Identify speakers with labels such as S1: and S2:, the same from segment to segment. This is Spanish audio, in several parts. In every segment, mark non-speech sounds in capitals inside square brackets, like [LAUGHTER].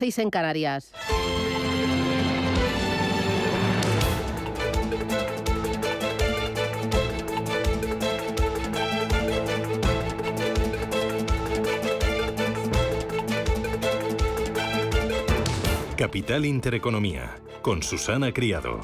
S1: 6 en Canarias.
S2: Capital Intereconomía, con Susana Criado.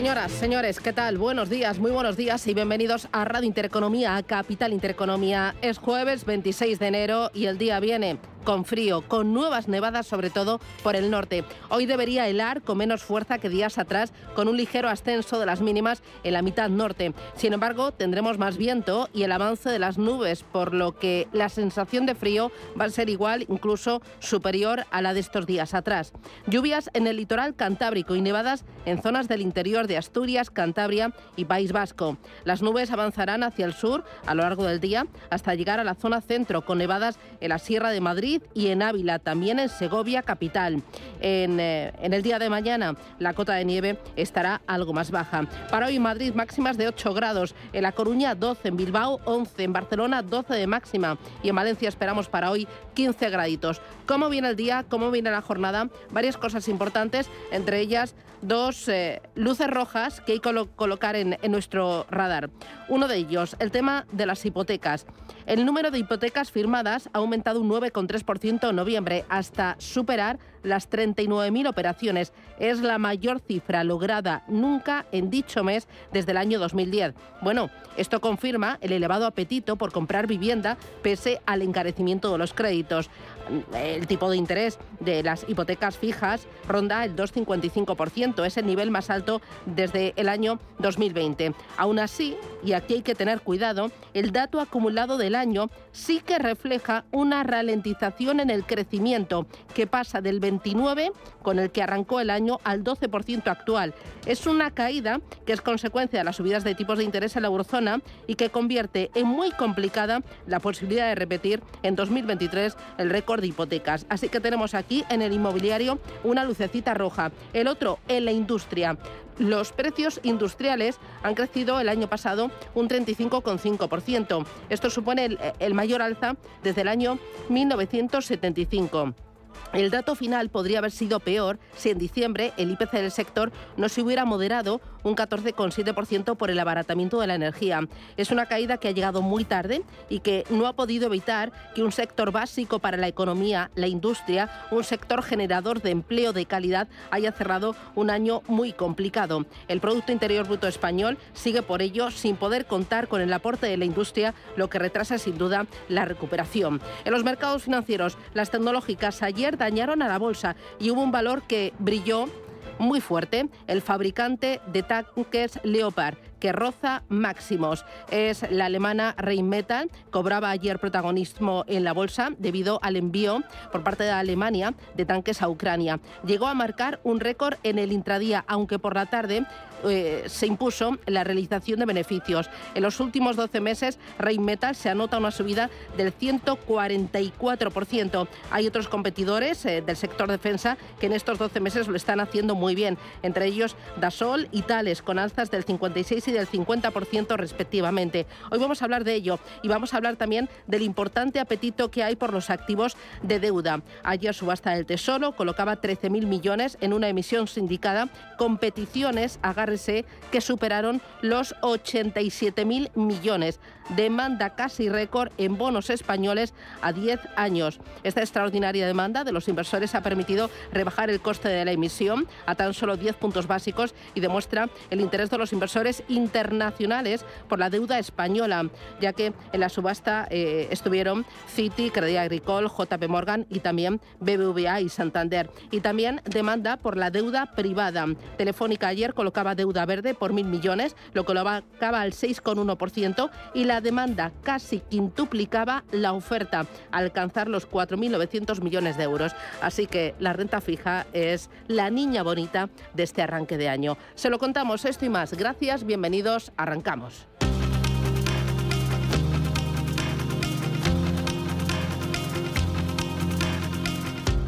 S1: Señoras, señores, ¿qué tal? Buenos días, muy buenos días y bienvenidos a Radio Intereconomía, a Capital Intereconomía. Es jueves 26 de enero y el día viene con frío, con nuevas nevadas sobre todo por el norte. Hoy debería helar con menos fuerza que días atrás, con un ligero ascenso de las mínimas en la mitad norte. Sin embargo, tendremos más viento y el avance de las nubes, por lo que la sensación de frío va a ser igual, incluso superior a la de estos días atrás. Lluvias en el litoral cantábrico y nevadas en zonas del interior de Asturias, Cantabria y País Vasco. Las nubes avanzarán hacia el sur a lo largo del día hasta llegar a la zona centro, con nevadas en la Sierra de Madrid y en Ávila, también en Segovia capital. Eh, en, el día de mañana la cota de nieve estará algo más baja. Para hoy Madrid máximas de 8 grados, en La Coruña 12, en Bilbao 11, en Barcelona 12 de máxima y en Valencia esperamos para hoy 15 graditos. ¿Cómo viene el día? ¿Cómo viene la jornada? Varias cosas importantes, entre ellas dos eh, luces rojas que hay que colocar en, en nuestro radar. Uno de ellos, el tema de las hipotecas. El número de hipotecas firmadas ha aumentado un 9,3% en noviembre hasta superar las 39.000 operaciones. Es la mayor cifra lograda nunca en dicho mes desde el año 2010. Bueno, esto confirma el elevado apetito por comprar vivienda pese al encarecimiento de los créditos. El tipo de interés de las hipotecas fijas ronda el 2,55%, es el nivel más alto desde el año 2020. Aún así, y aquí hay que tener cuidado, el dato acumulado del año sí que refleja una ralentización en el crecimiento que pasa del 29 con el que arrancó el año al 12% actual. Es una caída que es consecuencia de las subidas de tipos de interés en la eurozona y que convierte en muy complicada la posibilidad de repetir en 2023 el récord de hipotecas. Así que tenemos aquí en el inmobiliario una lucecita roja. El otro en la industria. Los precios industriales han crecido el año pasado un 35,5%. Esto supone el, el mayor alza desde el año 1975. El dato final podría haber sido peor si en diciembre el IPC del sector no se hubiera moderado un 14,7% por el abaratamiento de la energía. Es una caída que ha llegado muy tarde y que no ha podido evitar que un sector básico para la economía, la industria, un sector generador de empleo de calidad, haya cerrado un año muy complicado. El Producto Interior Bruto español sigue por ello sin poder contar con el aporte de la industria, lo que retrasa sin duda la recuperación. En los mercados financieros, las tecnológicas ayer dañaron a la bolsa y hubo un valor que brilló muy fuerte, el fabricante de tanques Leopard que roza máximos. Es la alemana Rheinmetall, cobraba ayer protagonismo en la bolsa debido al envío por parte de Alemania de tanques a Ucrania. Llegó a marcar un récord en el intradía, aunque por la tarde eh, se impuso la realización de beneficios. En los últimos 12 meses, Rheinmetall se anota una subida del 144%. Hay otros competidores eh, del sector defensa que en estos 12 meses lo están haciendo muy bien, entre ellos Dasol y Tales, con alzas del 56 y del 50% respectivamente. Hoy vamos a hablar de ello y vamos a hablar también del importante apetito que hay por los activos de deuda. Ayer subasta del Tesoro colocaba 13.000 millones en una emisión sindicada con peticiones, agárrese, que superaron los 87.000 millones. Demanda casi récord en bonos españoles a 10 años. Esta extraordinaria demanda de los inversores ha permitido rebajar el coste de la emisión a tan solo 10 puntos básicos y demuestra el interés de los inversores internacionales por la deuda española, ya que en la subasta eh, estuvieron Citi, Credit Agricole, JP Morgan y también BBVA y Santander. Y también demanda por la deuda privada. Telefónica ayer colocaba deuda verde por mil millones, lo colocaba al 6,1% y la demanda casi quintuplicaba la oferta, al alcanzar los 4.900 millones de euros. Así que la renta fija es la niña bonita de este arranque de año. Se lo contamos esto y más. Gracias, bienvenidos, arrancamos.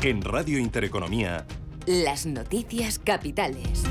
S2: En Radio Intereconomía,
S3: las noticias capitales.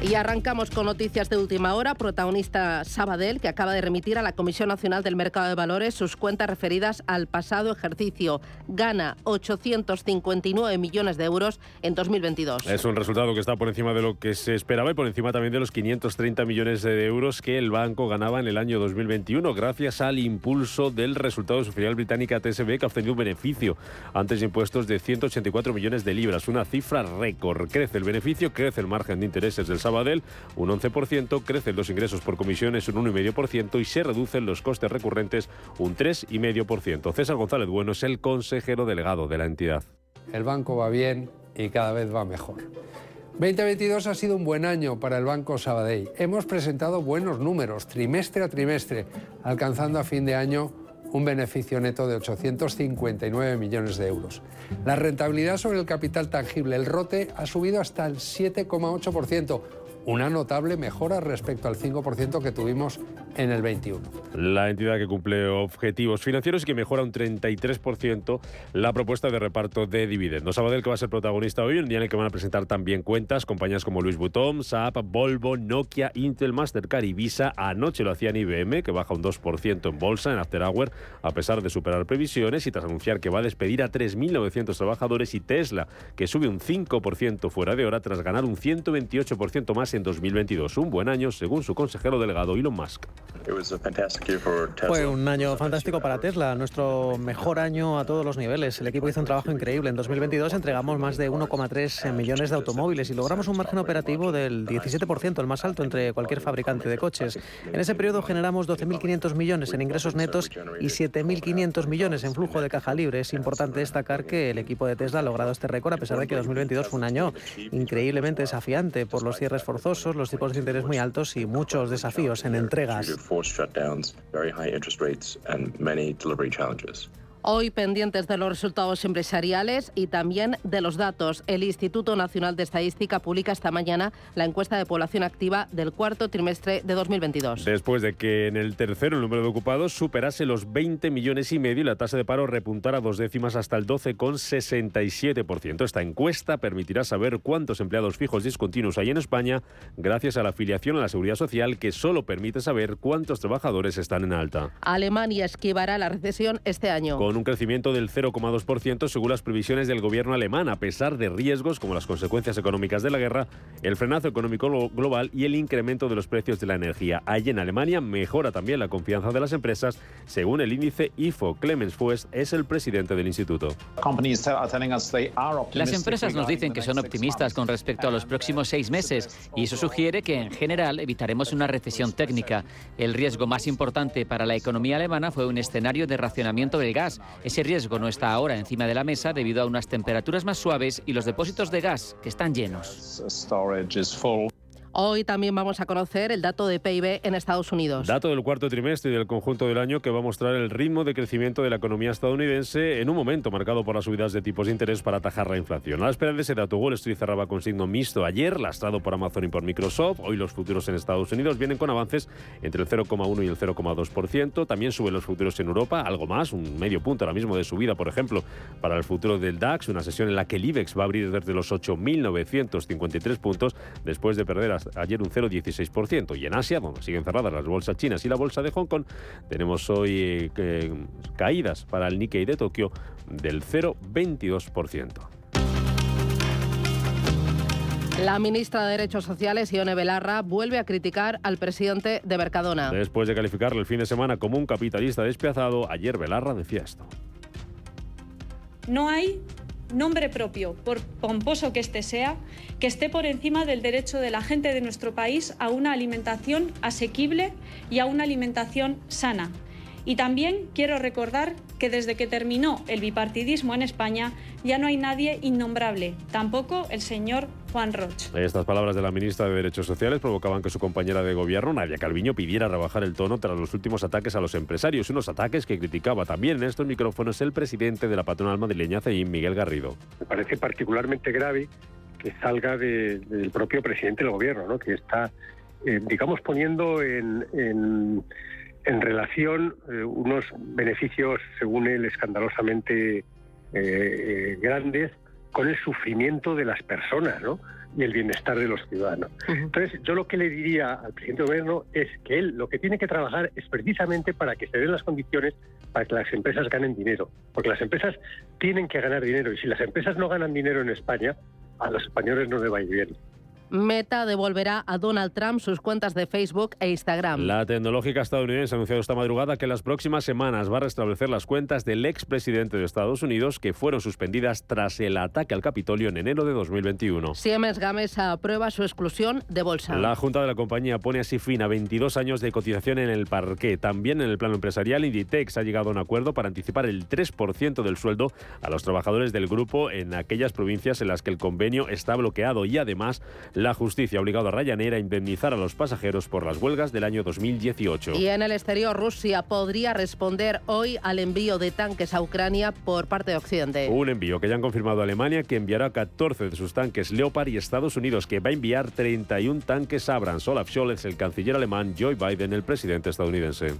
S1: Y arrancamos con noticias de última hora. Protagonista Sabadell, que acaba de remitir a la Comisión Nacional del Mercado de Valores sus cuentas referidas al pasado ejercicio. Gana 859 millones de euros en 2022.
S3: Es un resultado que está por encima de lo que se esperaba y por encima también de los 530 millones de euros que el banco ganaba en el año 2021, gracias al impulso del resultado de su filial británica TSB, que ha obtenido un beneficio antes de impuestos de 184 millones de libras, una cifra récord. Crece el beneficio, crece el margen de intereses del Sabadell un 11%, crecen los ingresos por comisiones un 1,5% y se reducen los costes recurrentes un 3,5%. César González Bueno es el consejero delegado de la entidad.
S4: El banco va bien y cada vez va mejor. 2022 ha sido un buen año para el Banco Sabadell. Hemos presentado buenos números, trimestre a trimestre, alcanzando a fin de año un beneficio neto de 859 millones de euros. La rentabilidad sobre el capital tangible, el ROTE, ha subido hasta el 7,8%, una notable mejora respecto al 5% que tuvimos en el 21.
S3: La entidad que cumple objetivos financieros y que mejora un 33% la propuesta de reparto de dividendos. Sabadell que va a ser protagonista hoy, un día en el que van a presentar también cuentas compañías como Louis Vuitton, Saab, Volvo, Nokia, Intel, Mastercard y Visa. Anoche lo hacían IBM, que baja un 2% en bolsa en After Hour, a pesar de superar previsiones y tras anunciar que va a despedir a 3.900 trabajadores y Tesla, que sube un 5% fuera de hora tras ganar un 128% más en en 2022. Un buen año, según su consejero delegado Elon Musk.
S5: Fue un año fantástico para Tesla, nuestro mejor año a todos los niveles. El equipo hizo un trabajo increíble. En 2022 entregamos más de 1,3 millones de automóviles y logramos un margen operativo del 17%, el más alto entre cualquier fabricante de coches. En ese periodo generamos 12.500 millones en ingresos netos y 7.500 millones en flujo de caja libre. Es importante destacar que el equipo de Tesla ha logrado este récord a pesar de que 2022 fue un año increíblemente desafiante por los cierres forzosos los tipos de interés muy altos y muchos desafíos en entregas.
S1: Hoy pendientes de los resultados empresariales y también de los datos. El Instituto Nacional de Estadística publica esta mañana la encuesta de población activa del cuarto trimestre de 2022.
S3: Después de que en el tercero el número de ocupados superase los 20 millones y medio y la tasa de paro repuntara dos décimas hasta el 12,67%. Esta encuesta permitirá saber cuántos empleados fijos discontinuos hay en España gracias a la afiliación a la Seguridad Social que solo permite saber cuántos trabajadores están en alta.
S1: Alemania esquivará la recesión este año
S3: con un crecimiento del 0,2% según las previsiones del gobierno alemán, a pesar de riesgos como las consecuencias económicas de la guerra, el frenazo económico global y el incremento de los precios de la energía. Allí en Alemania mejora también la confianza de las empresas, según el índice IFO. Clemens Fuest es el presidente del instituto.
S6: Las empresas nos dicen que son optimistas con respecto a los próximos seis meses y eso sugiere que en general evitaremos una recesión técnica. El riesgo más importante para la economía alemana fue un escenario de racionamiento del gas ese riesgo no está ahora encima de la mesa debido a unas temperaturas más suaves y los depósitos de gas que están llenos.
S1: Hoy también vamos a conocer el dato de PIB en Estados Unidos.
S3: Dato del cuarto trimestre y del conjunto del año que va a mostrar el ritmo de crecimiento de la economía estadounidense en un momento marcado por las subidas de tipos de interés para atajar la inflación. A la espera de ese dato, Wall Street cerraba con signo mixto ayer, lastrado por Amazon y por Microsoft. Hoy los futuros en Estados Unidos vienen con avances entre el 0,1 y el 0,2%. También suben los futuros en Europa, algo más, un medio punto ahora mismo de subida, por ejemplo, para el futuro del DAX, una sesión en la que el IBEX va a abrir desde los 8.953 puntos después de perder ayer un 0,16%. Y en Asia, donde siguen cerradas las bolsas chinas y la bolsa de Hong Kong, tenemos hoy eh, caídas para el Nikkei de Tokio del 0,22%.
S1: La ministra de Derechos Sociales, Ione Belarra, vuelve a criticar al presidente de Mercadona.
S3: Después de calificarle el fin de semana como un capitalista despiazado, ayer Belarra decía esto.
S7: No hay nombre propio, por pomposo que éste sea, que esté por encima del derecho de la gente de nuestro país a una alimentación asequible y a una alimentación sana. Y también quiero recordar que desde que terminó el bipartidismo en España ya no hay nadie innombrable, tampoco el señor Juan Roch.
S3: Estas palabras de la ministra de Derechos Sociales provocaban que su compañera de gobierno, Nadia Calviño, pidiera rebajar el tono tras los últimos ataques a los empresarios, unos ataques que criticaba también en estos micrófonos el presidente de la patronal madrileña CEIM, Miguel Garrido.
S8: Me parece particularmente grave que salga del propio presidente del gobierno, ¿no? que está, eh, digamos, poniendo en en relación eh, unos beneficios, según él, escandalosamente eh, eh, grandes con el sufrimiento de las personas, ¿no? y el bienestar de los ciudadanos. Entonces, yo lo que le diría al presidente del gobierno es que él lo que tiene que trabajar es precisamente para que se den las condiciones para que las empresas ganen dinero, porque las empresas tienen que ganar dinero y si las empresas no ganan dinero en España, a los españoles no les va a ir bien.
S1: Meta devolverá a Donald Trump sus cuentas de Facebook e Instagram.
S3: La tecnológica estadounidense ha anunciado esta madrugada que en las próximas semanas va a restablecer las cuentas del expresidente de Estados Unidos que fueron suspendidas tras el ataque al Capitolio en enero de 2021.
S1: Siemens Gamesa aprueba su exclusión de bolsa.
S3: La Junta de la compañía pone así fin a 22 años de cotización en el parque. También en el plano empresarial, Inditex ha llegado a un acuerdo para anticipar el 3% del sueldo a los trabajadores del grupo en aquellas provincias en las que el convenio está bloqueado y además la justicia ha obligado a Ryanair a indemnizar a los pasajeros por las huelgas del año 2018.
S1: Y en el exterior, Rusia podría responder hoy al envío de tanques a Ucrania por parte de Occidente.
S3: Un envío que ya han confirmado Alemania, que enviará 14 de sus tanques Leopard y Estados Unidos, que va a enviar 31 tanques Abrams. Olaf Scholz, el canciller alemán, Joe Biden, el presidente estadounidense.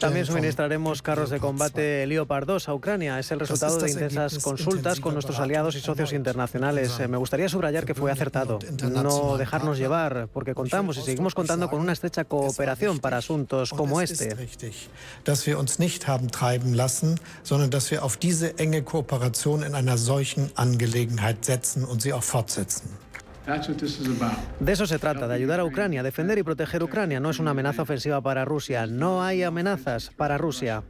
S5: También suministraremos carros de combate Leopard 2 a Ucrania. Es el resultado de intensas consultas con nuestros aliados y socios internacionales. Me gustaría subrayar que fue acertado. No dejarnos llevar, porque contamos y seguimos contando con una estrecha cooperación para asuntos como este.
S9: dass wir uns nicht haben treiben lassen, sondern dass wir auf diese enge Kooperation in einer solchen Angelegenheit setzen und sie auch fortsetzen.
S5: De eso se trata, de ayudar a Ucrania, defender y proteger Ucrania. No es una amenaza ofensiva para Rusia. No hay amenazas para Rusia.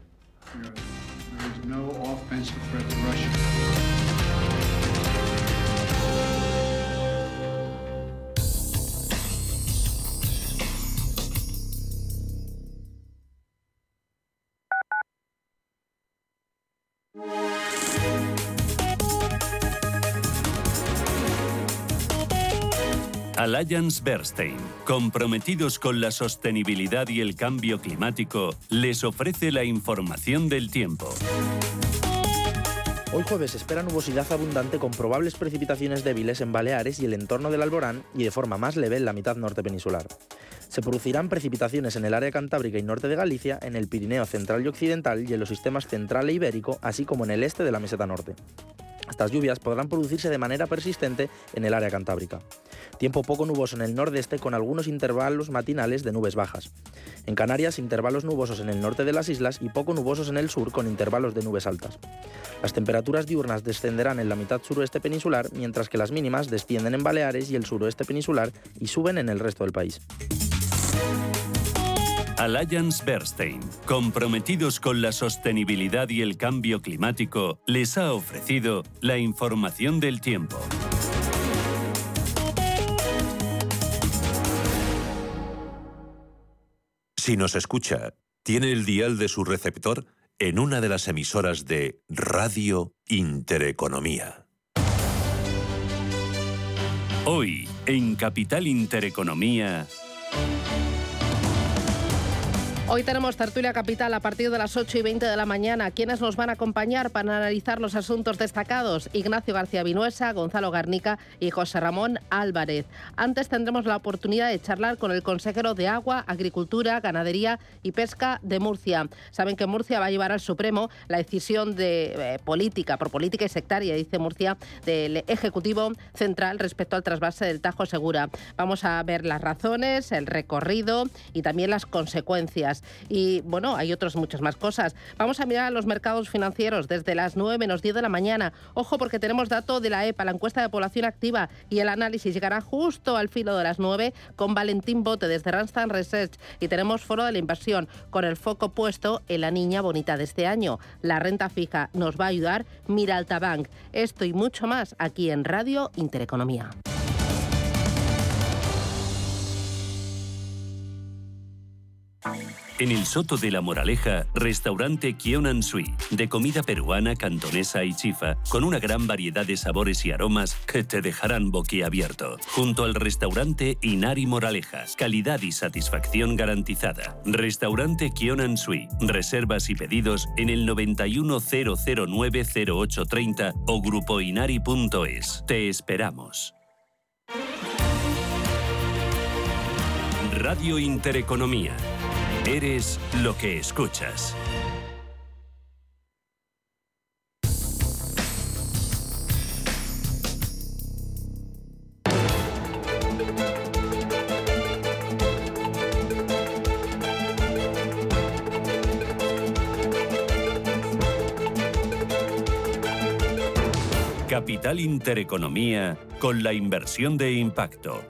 S10: Alliance Bernstein, comprometidos con la sostenibilidad y el cambio climático, les ofrece la información del tiempo.
S11: Hoy jueves espera nubosidad abundante con probables precipitaciones débiles en Baleares y el entorno del Alborán y de forma más leve en la mitad norte peninsular. Se producirán precipitaciones en el área cantábrica y norte de Galicia, en el Pirineo central y occidental y en los sistemas central e ibérico, así como en el este de la meseta norte. Estas lluvias podrán producirse de manera persistente en el área cantábrica. Tiempo poco nuboso en el nordeste con algunos intervalos matinales de nubes bajas. En Canarias, intervalos nubosos en el norte de las islas y poco nubosos en el sur con intervalos de nubes altas. Las temperaturas diurnas descenderán en la mitad suroeste peninsular, mientras que las mínimas descienden en Baleares y el suroeste peninsular y suben en el resto del país.
S10: Alliance Bernstein, comprometidos con la sostenibilidad y el cambio climático, les ha ofrecido la información del tiempo.
S12: Si nos escucha, tiene el dial de su receptor en una de las emisoras de Radio Intereconomía.
S10: Hoy, en Capital Intereconomía,
S1: Hoy tenemos tertulia capital a partir de las 8 y 20 de la mañana. ¿Quiénes nos van a acompañar para analizar los asuntos destacados? Ignacio García Vinuesa, Gonzalo Garnica y José Ramón Álvarez. Antes tendremos la oportunidad de charlar con el consejero de Agua, Agricultura, Ganadería y Pesca de Murcia. Saben que Murcia va a llevar al Supremo la decisión de eh, política, por política y sectaria, dice Murcia, del Ejecutivo Central respecto al trasvase del Tajo Segura. Vamos a ver las razones, el recorrido y también las consecuencias. Y bueno, hay otras muchas más cosas. Vamos a mirar los mercados financieros desde las 9 menos 10 de la mañana. Ojo porque tenemos dato de la EPA, la encuesta de población activa, y el análisis llegará justo al filo de las 9 con Valentín Bote desde Randstad Research. Y tenemos foro de la inversión con el foco puesto en la niña bonita de este año. La renta fija nos va a ayudar Miraltabank. Esto y mucho más aquí en Radio Intereconomía.
S10: En el Soto de la Moraleja, restaurante Kionan Sui, de comida peruana, cantonesa y chifa, con una gran variedad de sabores y aromas que te dejarán boquiabierto. Junto al restaurante Inari Moraleja, calidad y satisfacción garantizada. Restaurante Kionan Sui, reservas y pedidos en el 910090830 o grupoinari.es. Te esperamos. Radio Intereconomía Eres lo que escuchas. Capital Intereconomía con la inversión de impacto.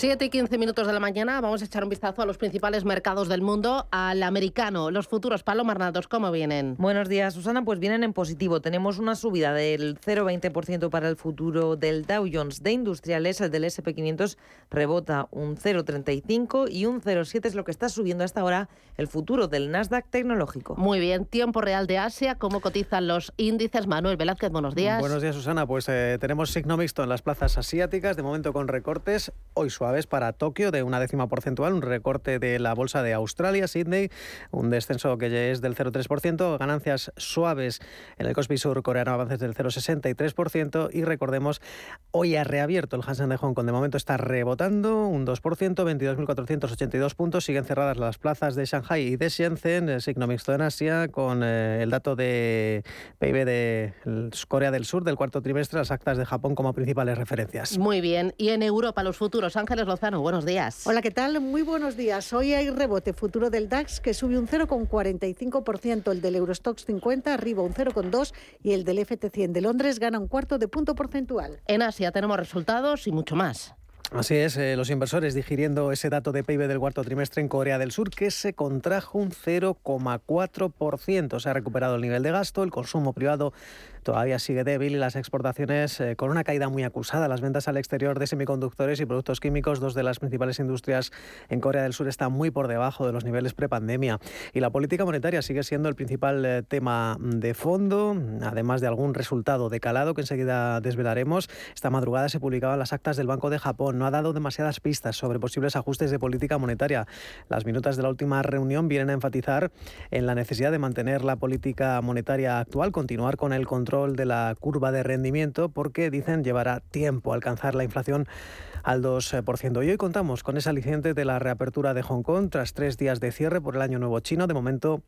S1: 7 y 15 minutos de la mañana vamos a echar un vistazo a los principales mercados del mundo, al americano, los futuros Paloma Arnados, ¿cómo vienen?
S13: Buenos días, Susana, pues vienen en positivo. Tenemos una subida del 0,20% para el futuro del Dow Jones de industriales, el del SP500 rebota un 0,35 y un 0,7 es lo que está subiendo hasta ahora el futuro del Nasdaq tecnológico.
S1: Muy bien, tiempo real de Asia, ¿cómo cotizan los índices? Manuel Velázquez, buenos días.
S5: Buenos días, Susana. Pues eh, tenemos signo mixto en las plazas asiáticas, de momento con recortes, hoy suave vez para Tokio de una décima porcentual, un recorte de la bolsa de Australia, Sydney, un descenso que es del 0,3%, ganancias suaves en el Kospi Sur coreano, avances del 0,63% y recordemos, hoy ha reabierto el Hansen de Hong Kong, de momento está rebotando un 2%, 22.482 puntos, siguen cerradas las plazas de Shanghai y de Shenzhen, el signo mixto en Asia, con eh, el dato de PIB de Corea del Sur del cuarto trimestre, las actas de Japón como principales referencias.
S1: Muy bien, y en Europa los futuros, Lozano, buenos días.
S14: Hola, ¿qué tal? Muy buenos días. Hoy hay rebote futuro del DAX que sube un 0,45%, el del Eurostox 50 arriba un 0,2% y el del FT100 de Londres gana un cuarto de punto porcentual.
S1: En Asia tenemos resultados y mucho más.
S5: Así es, eh, los inversores digiriendo ese dato de PIB del cuarto trimestre en Corea del Sur que se contrajo un 0,4%. Se ha recuperado el nivel de gasto, el consumo privado todavía sigue débil y las exportaciones eh, con una caída muy acusada. Las ventas al exterior de semiconductores y productos químicos, dos de las principales industrias en Corea del Sur, están muy por debajo de los niveles prepandemia. Y la política monetaria sigue siendo el principal eh, tema de fondo, además de algún resultado de calado que enseguida desvelaremos. Esta madrugada se publicaban las actas del Banco de Japón. No ha dado demasiadas pistas sobre posibles ajustes de política monetaria. Las minutas de la última reunión vienen a enfatizar en la necesidad de mantener la política monetaria actual, continuar con el control de la curva de rendimiento porque dicen llevará tiempo alcanzar la inflación al 2%. Y hoy contamos con esa aliciente de la reapertura de Hong Kong tras tres días de cierre por el Año Nuevo Chino. De momento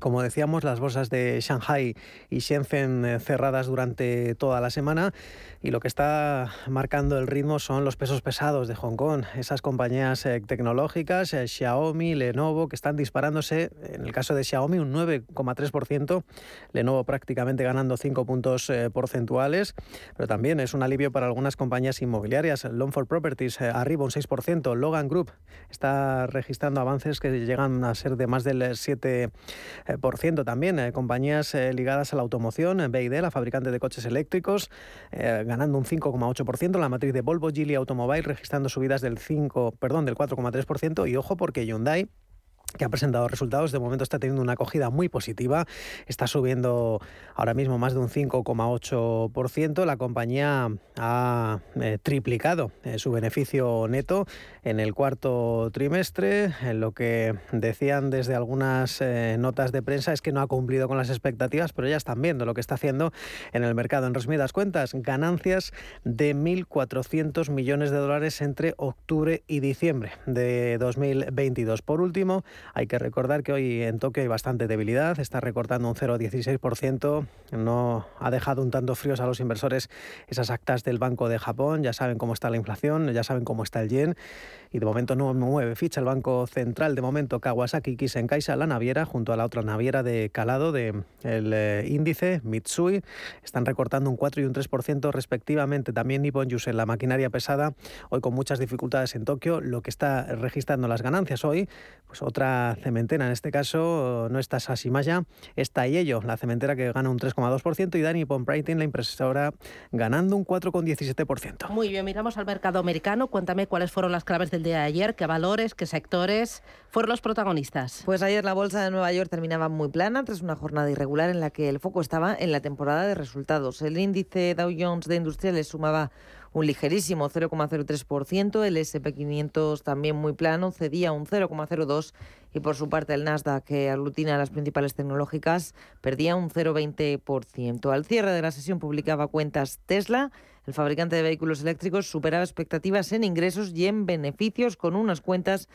S5: como decíamos, las bolsas de Shanghai y Shenzhen eh, cerradas durante toda la semana y lo que está marcando el ritmo son los pesos pesados de Hong Kong. Esas compañías eh, tecnológicas, eh, Xiaomi, Lenovo, que están disparándose, en el caso de Xiaomi un 9,3%, Lenovo prácticamente ganando 5 puntos porcentuales, pero también es un alivio para algunas compañías inmobiliarias. Longford Properties arriba un 6%, Logan Group está registrando avances que llegan a ser de más del 7%. Eh, por ciento también. Eh, compañías eh, ligadas a la automoción, BID, la fabricante de coches eléctricos, ganando un 5,8%. La matriz de Volvo, Geely Automobile registrando subidas del 5, perdón, del 4,3%. Y ojo porque Hyundai que ha presentado resultados. De momento está teniendo una acogida muy positiva. Está subiendo ahora mismo más de un 5,8%. La compañía ha triplicado su beneficio neto en el cuarto trimestre. En lo que decían desde algunas eh, notas de prensa es que no ha cumplido con las expectativas, pero ya están viendo lo que está haciendo en el mercado. En resumidas cuentas, ganancias de 1.400 millones de dólares entre octubre y diciembre de 2022. Por último, hay que recordar que hoy en Tokio hay bastante debilidad, está recortando un 0,16%, no ha dejado un tanto fríos a los inversores esas actas del Banco de Japón, ya saben cómo está la inflación, ya saben cómo está el yen y de momento no mueve ficha el Banco Central, de momento Kawasaki Kisen-Kaisa, la naviera, junto a la otra naviera de calado del de eh, índice, Mitsui, están recortando un 4 y un 3% respectivamente, también Nippon Yusen, la maquinaria pesada, hoy con muchas dificultades en Tokio, lo que está registrando las ganancias hoy, pues otra cementera, en este caso no está Sashimaya, está Yello, la cementera que gana un 3,2% y Dani Pomprighting, la impresora, ganando un 4,17%.
S1: Muy bien, miramos al mercado americano. Cuéntame cuáles fueron las claves del día de ayer, qué valores, qué sectores fueron los protagonistas.
S13: Pues ayer la bolsa de Nueva York terminaba muy plana tras una jornada irregular en la que el foco estaba en la temporada de resultados. El índice Dow Jones de industriales sumaba un ligerísimo 0,03%, el SP500 también muy plano, cedía un 0,02% y por su parte el Nasdaq, que aglutina las principales tecnológicas, perdía un 0,20%. Al cierre de la sesión publicaba cuentas Tesla, el fabricante de vehículos eléctricos superaba expectativas en ingresos y en beneficios con unas cuentas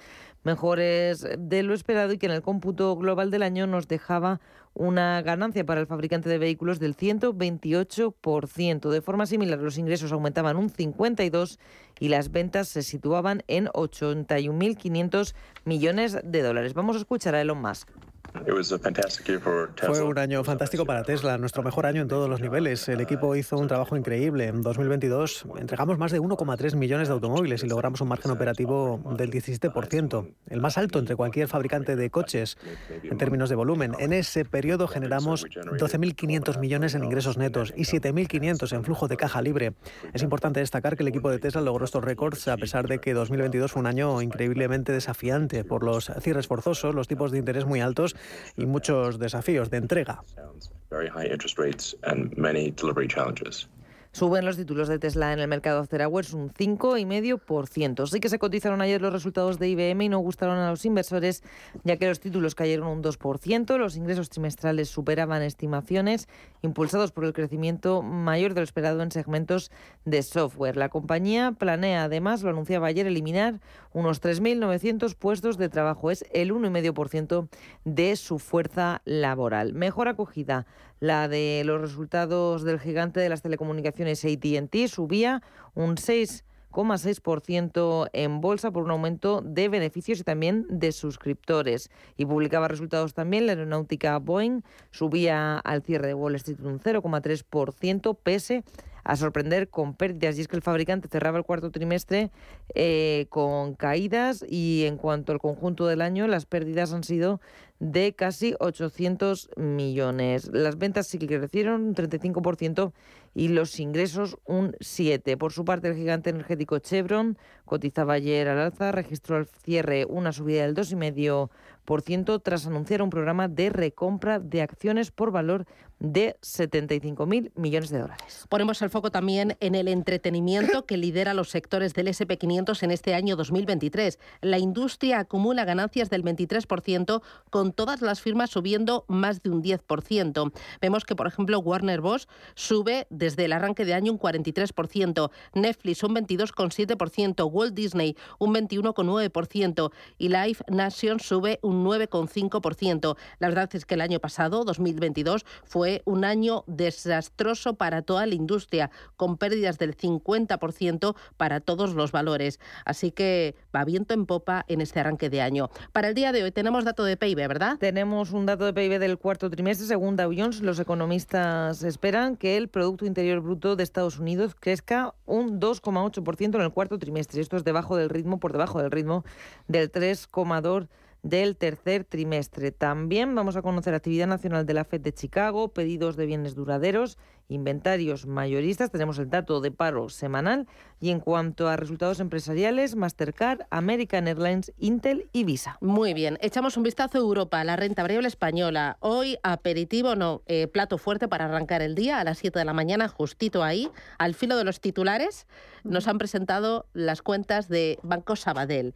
S13: mejores de lo esperado y que en el cómputo global del año nos dejaba una ganancia para el fabricante de vehículos del 128%. De forma similar, los ingresos aumentaban un 52% y las ventas se situaban en 81.500 millones de dólares. Vamos a escuchar a Elon Musk.
S5: Fue un año fantástico para Tesla, nuestro mejor año en todos los niveles. El equipo hizo un trabajo increíble. En 2022 entregamos más de 1,3 millones de automóviles y logramos un margen operativo del 17%, el más alto entre cualquier fabricante de coches en términos de volumen. En ese periodo generamos 12.500 millones en ingresos netos y 7.500 en flujo de caja libre. Es importante destacar que el equipo de Tesla logró estos récords a pesar de que 2022 fue un año increíblemente desafiante por los cierres forzosos, los tipos de interés muy altos y muchos desafíos de entrega.
S13: Suben los títulos de Tesla en el mercado Hours un 5,5%. Sí que se cotizaron ayer los resultados de IBM y no gustaron a los inversores, ya que los títulos cayeron un 2%, los ingresos trimestrales superaban estimaciones, impulsados por el crecimiento mayor de lo esperado en segmentos de software. La compañía planea, además, lo anunciaba ayer, eliminar unos 3.900 puestos de trabajo. Es el 1,5% de su fuerza laboral. Mejor acogida la de los resultados del gigante de las telecomunicaciones ATT subía un 6,6% en bolsa por un aumento de beneficios y también de suscriptores. Y publicaba resultados también la aeronáutica Boeing, subía al cierre de Wall Street un 0,3% pese a sorprender con pérdidas. Y es que el fabricante cerraba el cuarto trimestre eh, con caídas y en cuanto al conjunto del año, las pérdidas han sido de casi 800 millones. Las ventas sí que crecieron un 35% y los ingresos un 7%. Por su parte, el gigante energético Chevron cotizaba ayer al alza, registró al cierre una subida del 2,5% tras anunciar un programa de recompra de acciones por valor de 75.000 millones de dólares.
S1: Ponemos el foco también en el entretenimiento que lidera los sectores del SP500 en este año 2023. La industria acumula ganancias del 23% con todas las firmas subiendo más de un 10%. Vemos que, por ejemplo, Warner Bros. sube desde el arranque de año un 43%, Netflix un 22,7%, Walt Disney un 21,9% y Live Nation sube un 9,5%. La verdad es que el año pasado, 2022, fue un año desastroso para toda la industria, con pérdidas del 50% para todos los valores. Así que va viento en popa en este arranque de año. Para el día de hoy tenemos dato de PIB, ¿verdad?
S13: Tenemos un dato de PIB del cuarto trimestre. Según Dow Jones, los economistas esperan que el Producto Interior Bruto de Estados Unidos crezca un 2,8% en el cuarto trimestre. Esto es debajo del ritmo, por debajo del ritmo del 3,2% del tercer trimestre. También vamos a conocer actividad nacional de la FED de Chicago, pedidos de bienes duraderos, inventarios mayoristas, tenemos el dato de paro semanal y en cuanto a resultados empresariales, Mastercard, American Airlines, Intel y Visa.
S1: Muy bien, echamos un vistazo a Europa, la renta variable española. Hoy aperitivo, no, eh, plato fuerte para arrancar el día a las 7 de la mañana, justito ahí, al filo de los titulares, nos han presentado las cuentas de Banco Sabadell.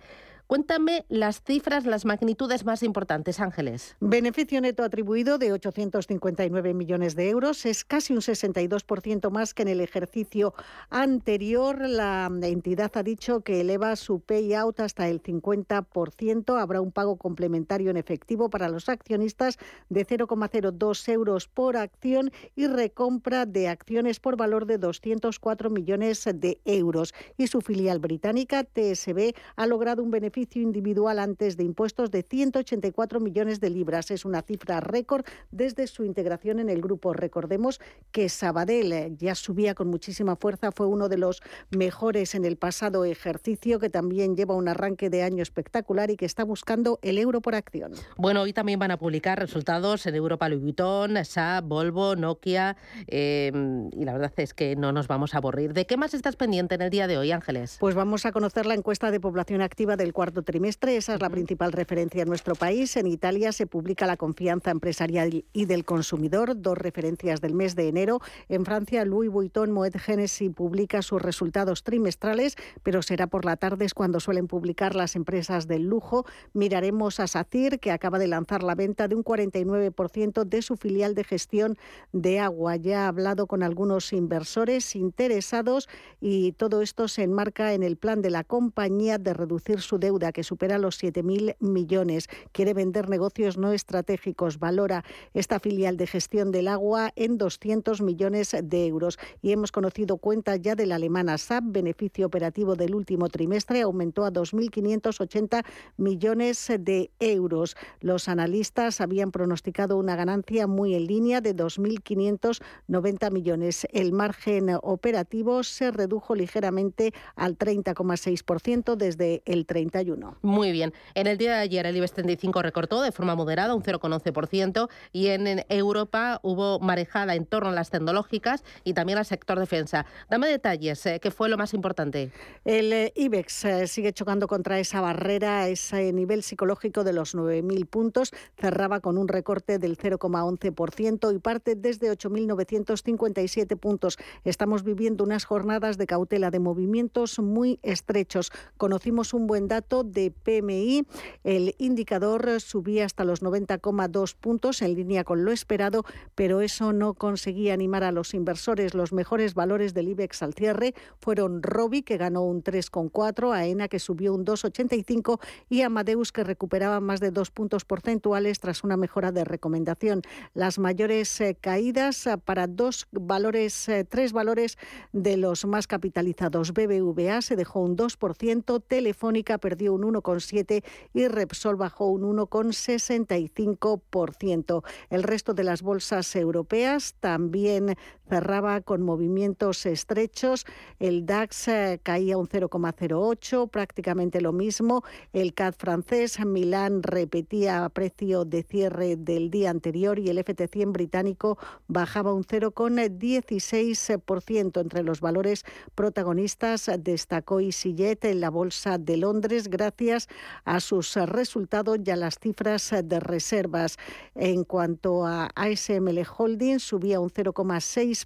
S1: Cuéntame las cifras, las magnitudes más importantes, Ángeles.
S14: Beneficio neto atribuido de 859 millones de euros es casi un 62% más que en el ejercicio anterior. La entidad ha dicho que eleva su payout hasta el 50%. Habrá un pago complementario en efectivo para los accionistas de 0,02 euros por acción y recompra de acciones por valor de 204 millones de euros. Y su filial británica, TSB, ha logrado un beneficio individual antes de impuestos de 184 millones de libras. Es una cifra récord desde su integración en el grupo. Recordemos que Sabadell eh, ya subía con muchísima fuerza, fue uno de los mejores en el pasado ejercicio, que también lleva un arranque de año espectacular y que está buscando el euro por acción.
S1: Bueno, hoy también van a publicar resultados en Europa Louis Vuitton, SAP, Volvo, Nokia, eh, y la verdad es que no nos vamos a aburrir. ¿De qué más estás pendiente en el día de hoy, Ángeles?
S14: Pues vamos a conocer la encuesta de población activa del cuarto trimestre. Esa es la principal referencia en nuestro país. En Italia se publica la confianza empresarial y del consumidor, dos referencias del mes de enero. En Francia, Louis Vuitton Moet Hennessy publica sus resultados trimestrales, pero será por la tarde es cuando suelen publicar las empresas del lujo. Miraremos a SACIR, que acaba de lanzar la venta de un 49% de su filial de gestión de agua. Ya ha hablado con algunos inversores interesados y todo esto se enmarca en el plan de la compañía de reducir su deuda deuda que supera los 7.000 millones. Quiere vender negocios no estratégicos. Valora esta filial de gestión del agua en 200 millones de euros. Y hemos conocido cuentas ya de la alemana SAP. Beneficio operativo del último trimestre aumentó a 2.580 millones de euros. Los analistas habían pronosticado una ganancia muy en línea de 2.590 millones. El margen operativo se redujo ligeramente al 30,6% desde el 31.
S1: Muy bien. En el día de ayer el IBEX 35 recortó de forma moderada un 0,11% y en Europa hubo marejada en torno a las tecnológicas y también al sector defensa. Dame detalles, eh, ¿qué fue lo más importante?
S14: El eh, IBEX eh, sigue chocando contra esa barrera, ese nivel psicológico de los 9.000 puntos. Cerraba con un recorte del 0,11% y parte desde 8.957 puntos. Estamos viviendo unas jornadas de cautela de movimientos muy estrechos. Conocimos un buen dato de PMI. El indicador subía hasta los 90,2 puntos en línea con lo esperado, pero eso no conseguía animar a los inversores. Los mejores valores del IBEX al cierre fueron Robi, que ganó un 3,4, AENA, que subió un 2,85 y Amadeus, que recuperaba más de dos puntos porcentuales tras una mejora de recomendación. Las mayores eh, caídas eh, para dos valores, eh, tres valores de los más capitalizados. BBVA se dejó un 2%, Telefónica perdió un 1,7% y Repsol bajó un 1,65%. El resto de las bolsas europeas también cerraba con movimientos estrechos. El DAX eh, caía un 0,08, prácticamente lo mismo. El CAD francés, Milán repetía precio de cierre del día anterior y el FT100 británico bajaba un 0,16%. Entre los valores protagonistas destacó EasyJet en la bolsa de Londres gracias a sus resultados y a las cifras de reservas. En cuanto a ASML Holdings, subía un 0,6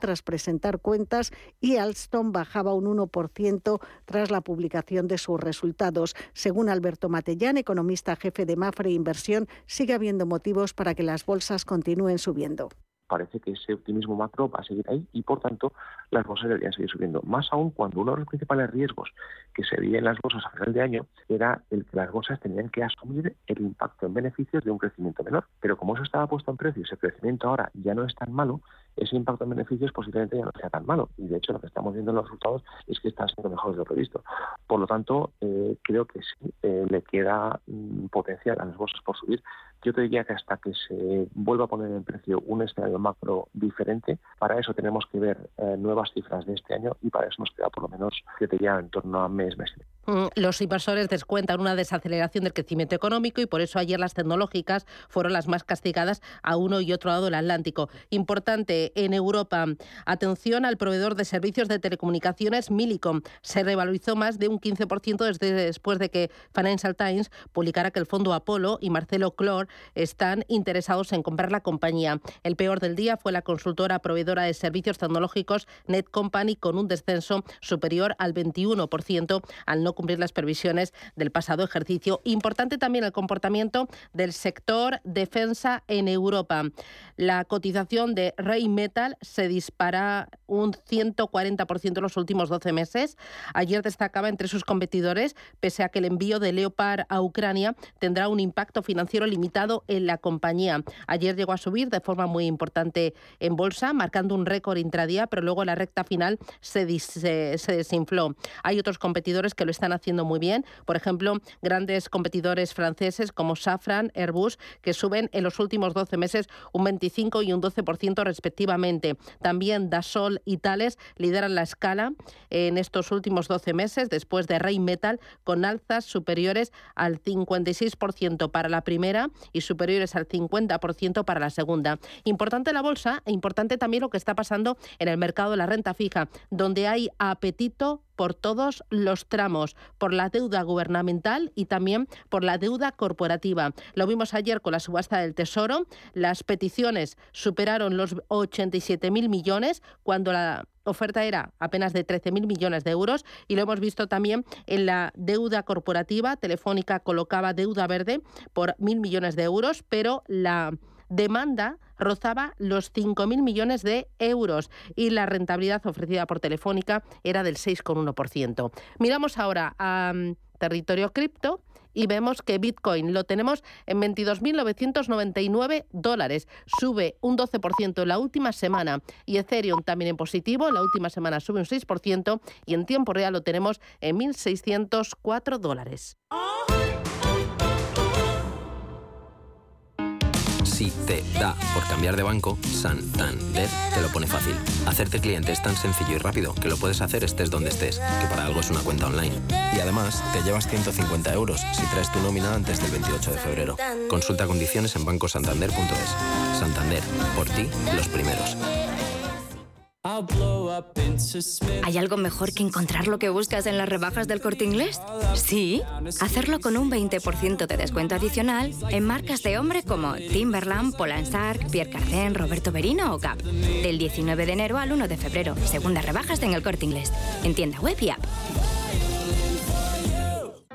S14: tras presentar cuentas y Alstom bajaba un 1% tras la publicación de sus resultados. Según Alberto Matellán, economista jefe de Mafre Inversión, sigue habiendo motivos para que las bolsas continúen subiendo
S15: parece que ese optimismo macro va a seguir ahí y por tanto las bolsas deberían seguir subiendo. Más aún cuando uno de los principales riesgos que se veía en las bolsas a final de año era el que las bolsas tenían que asumir el impacto en beneficios de un crecimiento menor. Pero como eso estaba puesto en precio y ese crecimiento ahora ya no es tan malo, ese impacto en beneficios posiblemente ya no sea tan malo. Y de hecho lo que estamos viendo en los resultados es que está siendo mejor de lo previsto. Por lo tanto, eh, creo que sí eh, le queda mm, potencial a las bolsas por subir. Yo te diría que hasta que se vuelva a poner en precio un escenario macro diferente, para eso tenemos que ver eh, nuevas cifras de este año y para eso nos queda por lo menos, que te en torno a mes, mes
S1: los inversores descuentan una desaceleración del crecimiento económico y por eso ayer las tecnológicas fueron las más castigadas a uno y otro lado del Atlántico. Importante en Europa, atención al proveedor de servicios de telecomunicaciones Millicom. Se revalorizó más de un 15% desde después de que Financial Times publicara que el fondo Apolo y Marcelo Clor están interesados en comprar la compañía. El peor del día fue la consultora proveedora de servicios tecnológicos Net Company con un descenso superior al 21% al no cumplir las previsiones del pasado ejercicio. Importante también el comportamiento del sector defensa en Europa. La cotización de Rheinmetall se dispara un 140% en los últimos 12 meses. Ayer destacaba entre sus competidores, pese a que el envío de Leopard a Ucrania tendrá un impacto financiero limitado en la compañía. Ayer llegó a subir de forma muy importante en bolsa, marcando un récord intradía, pero luego la recta final se, se, se desinfló. Hay otros competidores que lo están están haciendo muy bien. Por ejemplo, grandes competidores franceses como Safran, Airbus, que suben en los últimos 12 meses un 25 y un 12% respectivamente. También Dassault y Thales lideran la escala en estos últimos 12 meses después de Rheinmetall con alzas superiores al 56% para la primera y superiores al 50% para la segunda. Importante la bolsa e importante también lo que está pasando en el mercado de la renta fija, donde hay apetito por todos los tramos, por la deuda gubernamental y también por la deuda corporativa. Lo vimos ayer con la subasta del Tesoro. Las peticiones superaron los 87.000 millones cuando la oferta era apenas de 13.000 millones de euros y lo hemos visto también en la deuda corporativa. Telefónica colocaba deuda verde por 1.000 millones de euros, pero la demanda rozaba los 5.000 millones de euros y la rentabilidad ofrecida por Telefónica era del 6,1%. Miramos ahora a territorio cripto y vemos que Bitcoin lo tenemos en 22.999 dólares, sube un 12% en la última semana y Ethereum también en positivo, en la última semana sube un 6% y en tiempo real lo tenemos en 1.604 dólares.
S16: Si te da por cambiar de banco, Santander te lo pone fácil. Hacerte cliente es tan sencillo y rápido que lo puedes hacer estés donde estés, que para algo es una cuenta online. Y además, te llevas 150 euros si traes tu nómina antes del 28 de febrero. Consulta condiciones en bancosantander.es. Santander, por ti, los primeros.
S17: ¿Hay algo mejor que encontrar lo que buscas en las rebajas del corte inglés? Sí, hacerlo con un 20% de descuento adicional en marcas de hombre como Timberland, Polansark, Pierre Cardin, Roberto Berino o Gap. Del 19 de enero al 1 de febrero. Segundas rebajas en el corte inglés. En tienda web y app.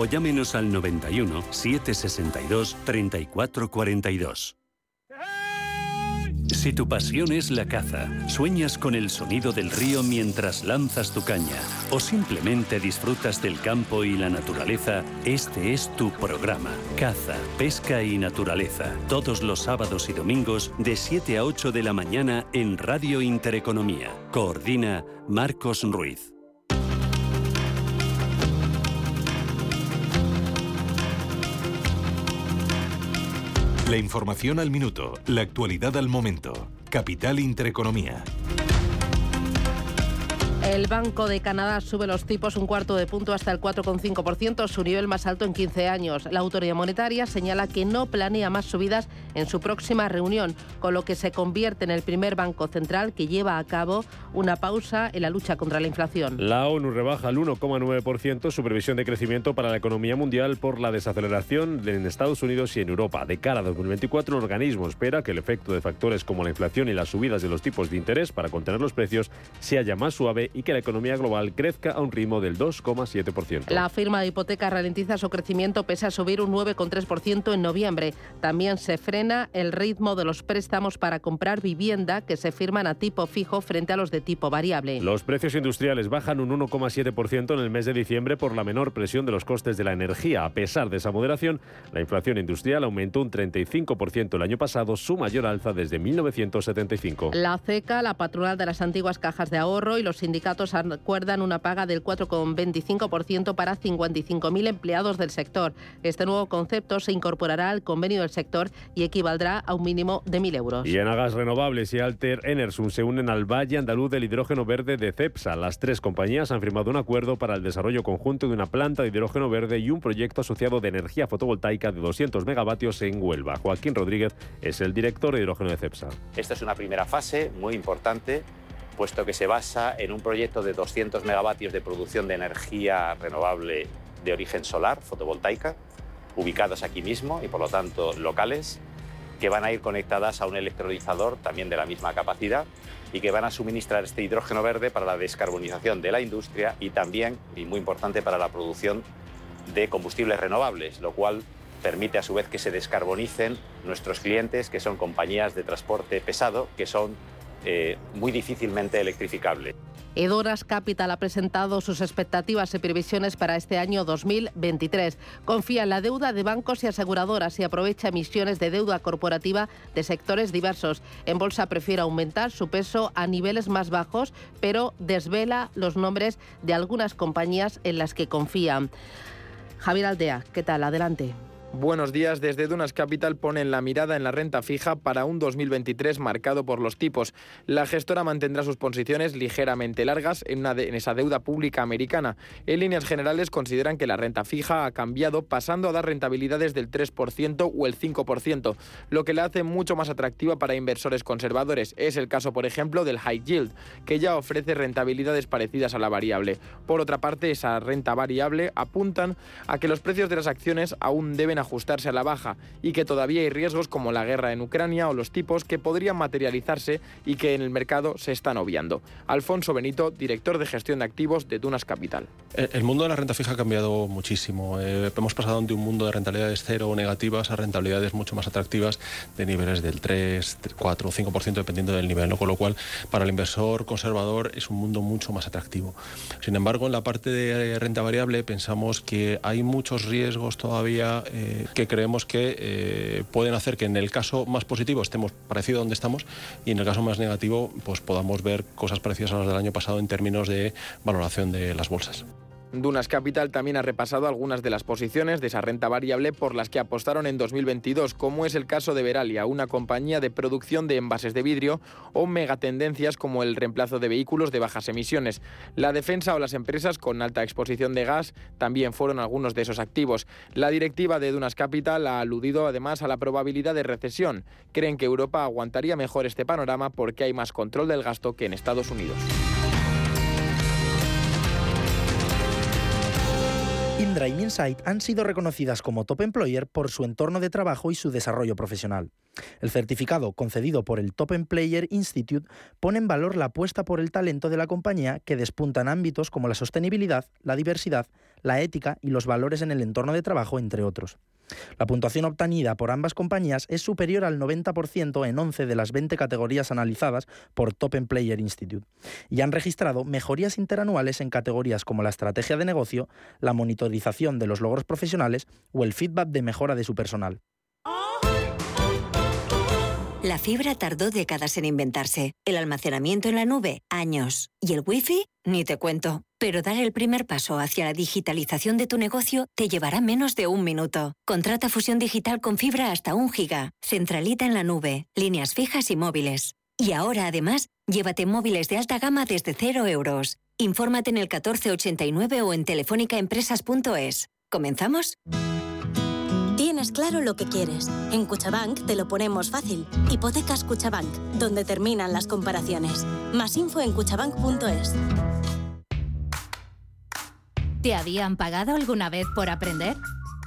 S10: o llámenos al 91 762 3442. Si tu pasión es la caza, sueñas con el sonido del río mientras lanzas tu caña o simplemente disfrutas del campo y la naturaleza, este es tu programa. Caza, pesca y naturaleza. Todos los sábados y domingos de 7 a 8 de la mañana en Radio Intereconomía. Coordina Marcos Ruiz.
S2: La información al minuto, la actualidad al momento. Capital Intereconomía.
S1: El Banco de Canadá sube los tipos un cuarto de punto hasta el 4,5%, su nivel más alto en 15 años. La autoridad monetaria señala que no planea más subidas en su próxima reunión, con lo que se convierte en el primer banco central que lleva a cabo una pausa en la lucha contra la inflación.
S3: La ONU rebaja al 1,9% su previsión de crecimiento para la economía mundial por la desaceleración en Estados Unidos y en Europa. De cara a 2024, el organismo espera que el efecto de factores como la inflación y las subidas de los tipos de interés para contener los precios se haya más suave y que la economía global crezca a un ritmo del 2,7%.
S1: La firma de hipoteca ralentiza su crecimiento pese a subir un 9,3% en noviembre. También se frena el ritmo de los préstamos para comprar vivienda que se firman a tipo fijo frente a los de tipo variable.
S3: Los precios industriales bajan un 1,7% en el mes de diciembre por la menor presión de los costes de la energía. A pesar de esa moderación, la inflación industrial aumentó un 35% el año pasado, su mayor alza desde 1975.
S1: La CECA, la patronal de las antiguas cajas de ahorro y los sindicatos sindicatos acuerdan una paga del 4,25% para 55.000 empleados del sector. Este nuevo concepto se incorporará al convenio del sector y equivaldrá a un mínimo de 1.000 euros.
S3: Y en Agas Renovables y Alter Enersum se unen al Valle Andaluz del Hidrógeno Verde de CEPSA. Las tres compañías han firmado un acuerdo para el desarrollo conjunto de una planta de hidrógeno verde y un proyecto asociado de energía fotovoltaica de 200 megavatios en Huelva. Joaquín Rodríguez es el director de hidrógeno de CEPSA.
S18: Esta es una primera fase muy importante puesto que se basa en un proyecto de 200 megavatios de producción de energía renovable de origen solar, fotovoltaica, ubicadas aquí mismo y por lo tanto locales, que van a ir conectadas a un electrolizador también de la misma capacidad y que van a suministrar este hidrógeno verde para la descarbonización de la industria y también, y muy importante, para la producción de combustibles renovables, lo cual permite a su vez que se descarbonicen nuestros clientes, que son compañías de transporte pesado, que son eh, muy difícilmente electrificable.
S1: Edoras Capital ha presentado sus expectativas y previsiones para este año 2023. Confía en la deuda de bancos y aseguradoras y aprovecha emisiones de deuda corporativa de sectores diversos. En bolsa prefiere aumentar su peso a niveles más bajos, pero desvela los nombres de algunas compañías en las que confía. Javier Aldea, ¿qué tal? Adelante.
S19: Buenos días. Desde Dunas Capital ponen la mirada en la renta fija para un 2023 marcado por los tipos. La gestora mantendrá sus posiciones ligeramente largas en, esa deuda pública americana. En líneas generales consideran que la renta fija ha cambiado pasando a dar rentabilidades del 3% o el 5%, lo que la hace mucho más atractiva para inversores conservadores. Es el caso, por ejemplo, del high yield, que ya ofrece rentabilidades parecidas a la variable. Por otra parte, esa renta variable apuntan a que los precios de las acciones aún deben ajustarse a la baja y que todavía hay riesgos como la guerra en Ucrania o los tipos que podrían materializarse y que en el mercado se están obviando. Alfonso Benito, director de gestión de activos de Dunas Capital.
S20: El mundo de la renta fija ha cambiado muchísimo. Eh, hemos pasado de un mundo de rentabilidades cero o negativas a rentabilidades mucho más atractivas de niveles del 3, 4 o 5% dependiendo del nivel, con lo cual para el inversor conservador es un mundo mucho más atractivo. Sin embargo, en la parte de renta variable pensamos que hay muchos riesgos todavía eh, que creemos que eh, pueden hacer que en el caso más positivo estemos parecido a donde estamos y en el caso más negativo pues podamos ver cosas parecidas a las del año pasado en términos de valoración de las bolsas.
S19: Dunas Capital también ha repasado algunas de las posiciones de esa renta variable por las que apostaron en 2022, como es el caso de Veralia, una compañía de producción de envases de vidrio, o megatendencias como el reemplazo de vehículos de bajas emisiones. La defensa o las empresas con alta exposición de gas también fueron algunos de esos activos. La directiva de Dunas Capital ha aludido además a la probabilidad de recesión. Creen que Europa aguantaría mejor este panorama porque hay más control del gasto que en Estados Unidos.
S11: Indra y Insight han sido reconocidas como Top Employer por su entorno de trabajo y su desarrollo profesional. El certificado concedido por el Top Employer Institute pone en valor la apuesta por el talento de la compañía que despunta en ámbitos como la sostenibilidad, la diversidad, la ética y los valores en el entorno de trabajo, entre otros. La puntuación obtenida por ambas compañías es superior al 90% en 11 de las 20 categorías analizadas por Top Player Institute y han registrado mejorías interanuales en categorías como la estrategia de negocio, la monitorización de los logros profesionales o el feedback de mejora de su personal.
S21: La fibra tardó décadas en inventarse, el almacenamiento en la nube años y el wifi ni te cuento. Pero dar el primer paso hacia la digitalización de tu negocio te llevará menos de un minuto. Contrata fusión digital con fibra hasta un giga, centralita en la nube, líneas fijas y móviles. Y ahora además, llévate móviles de alta gama desde cero euros. Infórmate en el 1489 o en telefónicaempresas.es. ¿Comenzamos?
S22: Tienes claro lo que quieres. En Cuchabank te lo ponemos fácil. Hipotecas Cuchabank, donde terminan las comparaciones. Más info en cuchabank.es.
S23: ¿Te habían pagado alguna vez por aprender?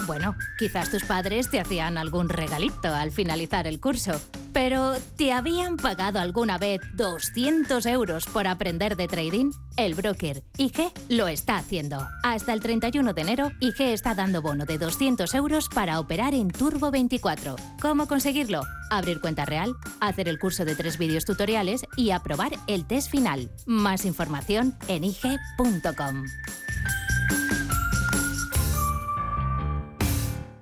S23: Bueno, quizás tus padres te hacían algún regalito al finalizar el curso. Pero, ¿te habían pagado alguna vez 200 euros por aprender de trading? El broker IG lo está haciendo. Hasta el 31 de enero, IG está dando bono de 200 euros para operar en Turbo 24. ¿Cómo conseguirlo? Abrir cuenta real, hacer el curso de tres vídeos tutoriales y aprobar el test final. Más información en IG.com.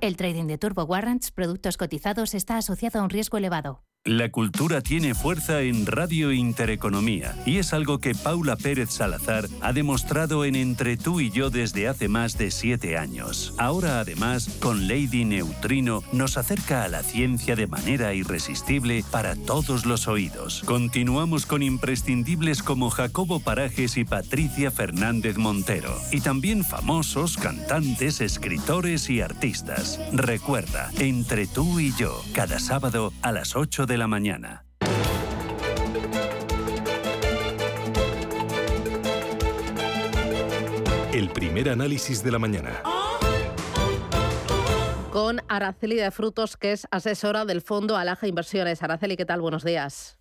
S23: El trading de Turbo Warrants, productos cotizados, está asociado a un riesgo elevado.
S10: La cultura tiene fuerza en Radio Intereconomía y es algo que Paula Pérez Salazar ha demostrado en Entre tú y yo desde hace más de siete años. Ahora además, con Lady Neutrino, nos acerca a la ciencia de manera irresistible para todos los oídos. Continuamos con imprescindibles como Jacobo Parajes y Patricia Fernández Montero. Y también famosos, cantantes, escritores y artistas. Recuerda, Entre tú y yo, cada sábado a las 8 de de la mañana.
S2: El primer análisis de la mañana.
S1: Con Araceli de Frutos, que es asesora del Fondo Alaja Inversiones. Araceli, ¿qué tal? Buenos días.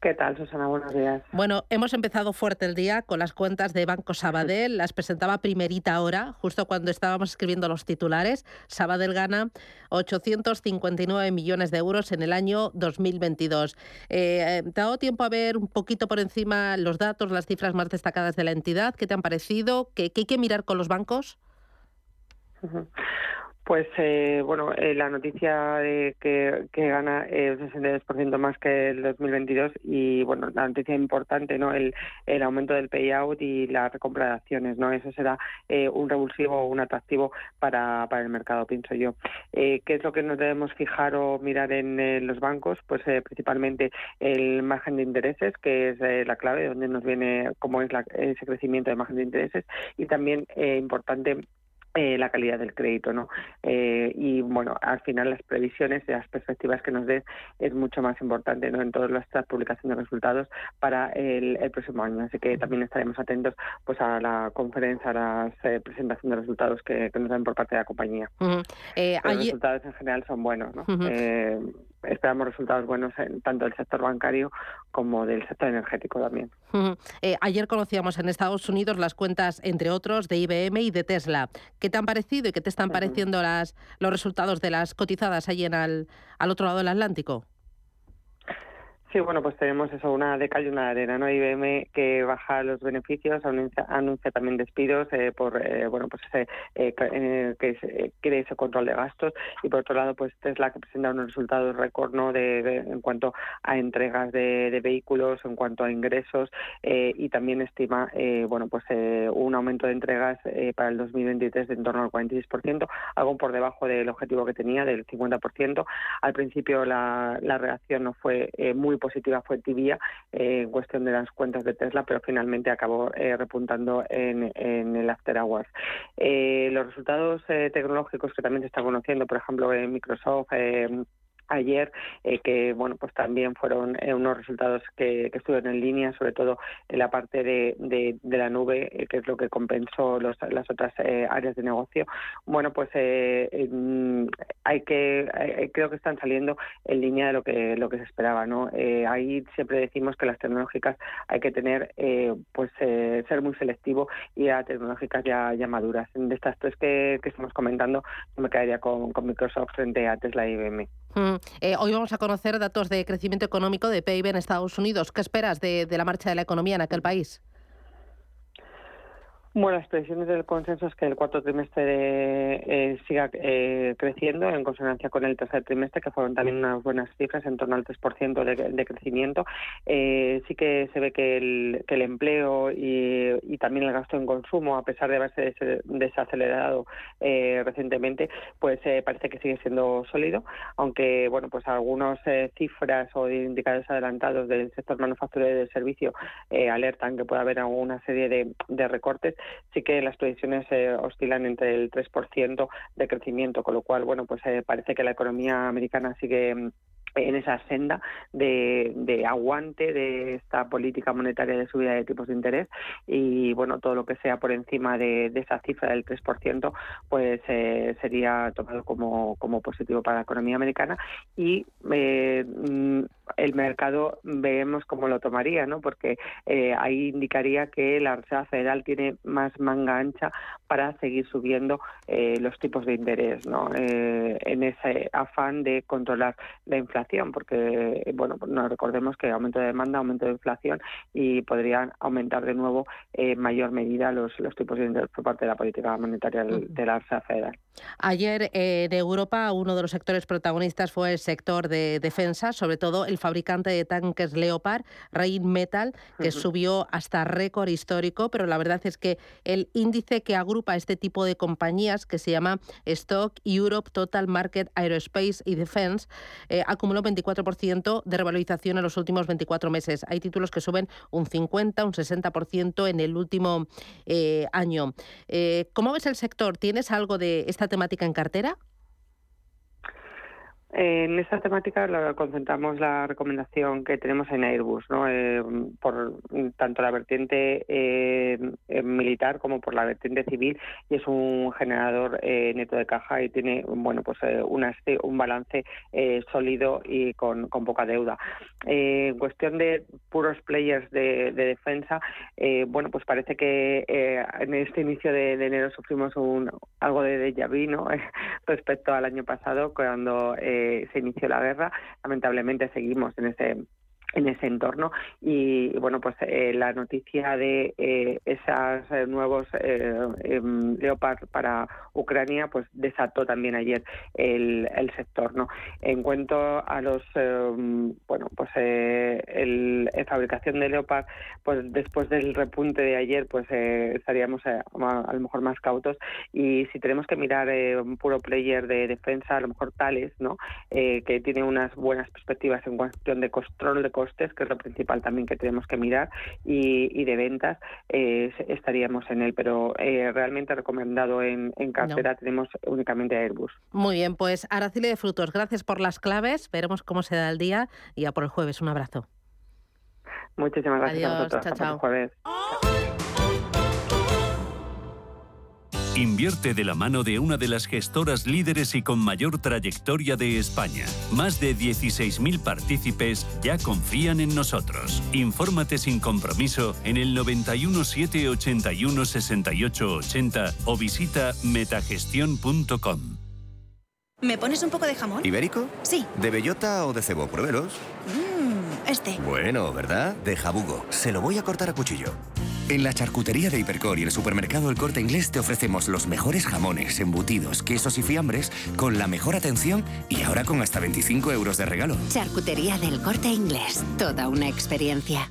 S24: ¿Qué tal, Susana? Buenos días.
S1: Bueno, hemos empezado fuerte el día con las cuentas de Banco Sabadell. Las presentaba primerita ahora, justo cuando estábamos escribiendo los titulares. Sabadell gana 859 millones de euros en el año 2022. Eh, ¿Te ha dado tiempo a ver un poquito por encima los datos, las cifras más destacadas de la entidad? ¿Qué te han parecido? ¿Qué, hay que mirar con los bancos?
S24: Pues eh, bueno, eh, la noticia de que, gana el 62% más que el 2022 y bueno, la noticia importante, ¿no? El, el aumento del payout y la recompra de acciones, ¿no? Eso será eh, un revulsivo o un atractivo para, para el mercado, pienso yo. ¿Qué es lo que nos debemos fijar o mirar en los bancos? Pues principalmente el margen de intereses, que es la clave, donde nos viene cómo es ese crecimiento de margen de intereses y también importante eh, la calidad del crédito, ¿no? Eh, y bueno, al final las previsiones y las perspectivas que nos den es mucho más importante, ¿no? En todas las publicaciones de resultados para el, próximo año. Así que también estaremos atentos, pues, a la conferencia, a la eh, presentación de resultados que, nos dan por parte de la compañía. Los resultados en general son buenos, ¿no? Esperamos resultados buenos en tanto del sector bancario como del sector energético también.
S1: Eh, ayer conocíamos en Estados Unidos las cuentas, entre otros, de IBM y de Tesla. ¿Qué te han parecido y qué te están pareciendo las, los resultados de las cotizadas allí en al otro lado del Atlántico?
S24: Sí, bueno, pues tenemos eso, una de cal y una de arena, ¿no? IBM que baja los beneficios, anuncia, también despidos eh, por, eh, bueno, pues ese, eh, que quiere ese control de gastos y por otro lado, pues Tesla que presenta unos resultados récord, ¿no? De, en cuanto a entregas de, vehículos, en cuanto a ingresos y también estima, bueno, pues un aumento de entregas para el 2023 de en torno al 46%, algo por debajo del objetivo que tenía del 50%. Al principio la, la reacción no fue muy positiva fue tibia eh, en cuestión de las cuentas de Tesla, pero finalmente acabó eh, repuntando en, el After Hours. Eh, los resultados tecnológicos que también se están conociendo, por ejemplo, en Microsoft, ayer, eh, que bueno, pues también fueron eh, unos resultados que, estuvieron en línea, sobre todo en la parte de, de, la nube, eh, que es lo que compensó los, las otras áreas de negocio. Bueno, pues hay que, creo que están saliendo en línea de lo que lo que se esperaba, ¿no? ahí siempre decimos que las tecnológicas hay que tener, pues ser muy selectivo y a tecnológicas ya, ya maduras. De estas tres que, que estamos comentando, me quedaría con, con Microsoft frente a Tesla y IBM.
S1: Mm, eh, hoy vamos a conocer datos de crecimiento económico de PIB en Estados Unidos. ¿Qué esperas de la marcha de la economía en aquel país?
S24: Bueno, las previsiones del consenso es que el cuarto trimestre eh, siga eh, creciendo en consonancia con el tercer trimestre, que fueron también unas buenas cifras, en torno al 3% de, de crecimiento. Eh, sí que se ve que el, empleo y, también el gasto en consumo, a pesar de haberse desacelerado recientemente, pues parece que sigue siendo sólido, aunque bueno, pues algunas cifras o indicadores adelantados del sector manufacturero y del servicio alertan que puede haber alguna serie de recortes sí que las previsiones eh, oscilan entre el 3% de crecimiento, con lo cual, bueno, pues eh, parece que la economía americana sigue mm, en esa senda de, aguante de esta política monetaria de subida de tipos de interés. Y bueno todo lo que sea por encima de, esa cifra del 3% pues eh, sería tomado como, positivo para la economía americana. Y eh, mm, el mercado vemos cómo lo tomaría no porque eh, ahí indicaría que la Reserva Federal tiene más manga ancha para seguir subiendo los tipos de interés no en ese afán de controlar la inflación porque bueno, no recordemos que aumento de demanda, aumento de inflación y podrían aumentar de nuevo en mayor medida los, los tipos de interés por parte de la política monetaria de la Reserva Federal.
S1: Ayer en Europa uno de los sectores protagonistas fue el sector de defensa, sobre todo el fabricante de tanques Leopard, Metal, que subió hasta récord histórico, pero la verdad es que el índice que agrupa este tipo de compañías, que se llama Stock Europe Total Market Aerospace y Defense, eh, acumuló 24% de revalorización en los últimos 24 meses. Hay títulos que suben un 50, un 60% en el último eh, año. Eh, ¿Cómo ves el sector? ¿Tienes algo de esta temática en cartera?
S24: En esta temática concentramos la recomendación que tenemos en Airbus, ¿no? Eh, por tanto la vertiente eh, eh, militar como por la vertiente civil, y es un generador neto de caja y tiene bueno pues un balance sólido y con, poca deuda. en cuestión de puros players de, defensa, bueno pues parece que en este inicio de, enero sufrimos un algo de déjà vu, ¿no? [LAUGHS] respecto al año pasado cuando se inició la guerra. Lamentablemente seguimos en ese en ese entorno. Y, bueno pues eh, la noticia de eh, esos eh, nuevos em, Leopard para Ucrania pues desató también ayer el, el sector no en cuanto a los em, bueno pues el, fabricación de Leopard pues después del repunte de ayer pues estaríamos a, lo mejor más cautos. Y si tenemos que mirar un puro player de defensa a lo mejor tales no que tiene unas buenas perspectivas en cuestión de control de costes, que es lo principal también que tenemos que mirar, y, de ventas, eh, estaríamos en él. Pero eh, realmente recomendado en, cartera tenemos únicamente Airbus.
S1: Muy bien, pues Araceli de Frutos, gracias por las claves. Veremos cómo se da el día y ya por el jueves. Un abrazo.
S24: Muchísimas gracias
S1: a
S24: vosotros.
S1: Chao, chao.
S24: jueves.
S10: Invierte de la mano de una de las gestoras líderes y con mayor trayectoria de España. Más de 16.000 partícipes ya confían en nosotros. Infórmate sin compromiso en el 91 781 68 80 o visita metagestión.com.
S25: ¿Me pones un poco de jamón?
S26: ¿Ibérico?
S25: Sí.
S26: ¿De bellota o de cebo? Pruébelos.
S25: Mmm, este.
S26: Bueno, ¿verdad? De jabugo. Se lo voy a cortar a cuchillo. En la charcutería de Hipercor y el supermercado El Corte Inglés te ofrecemos los mejores jamones, embutidos, quesos y fiambres con la mejor atención y ahora con hasta 25 euros de regalo.
S21: Charcutería del Corte Inglés. Toda una experiencia.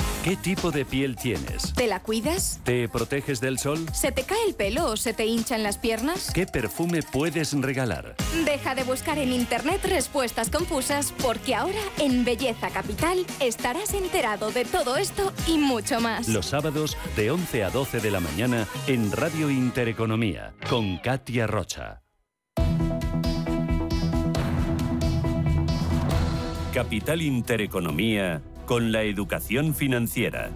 S10: ¿Qué tipo de piel tienes?
S25: ¿Te la cuidas?
S10: ¿Te proteges del sol?
S25: ¿Se te cae el pelo o se te hinchan las piernas?
S10: ¿Qué perfume puedes regalar?
S25: Deja de buscar en internet respuestas confusas porque ahora en Belleza Capital estarás enterado de todo esto y mucho más.
S10: Los sábados de 11 a 12 de la mañana en Radio Intereconomía con Katia Rocha. Capital Intereconomía con la educación financiera.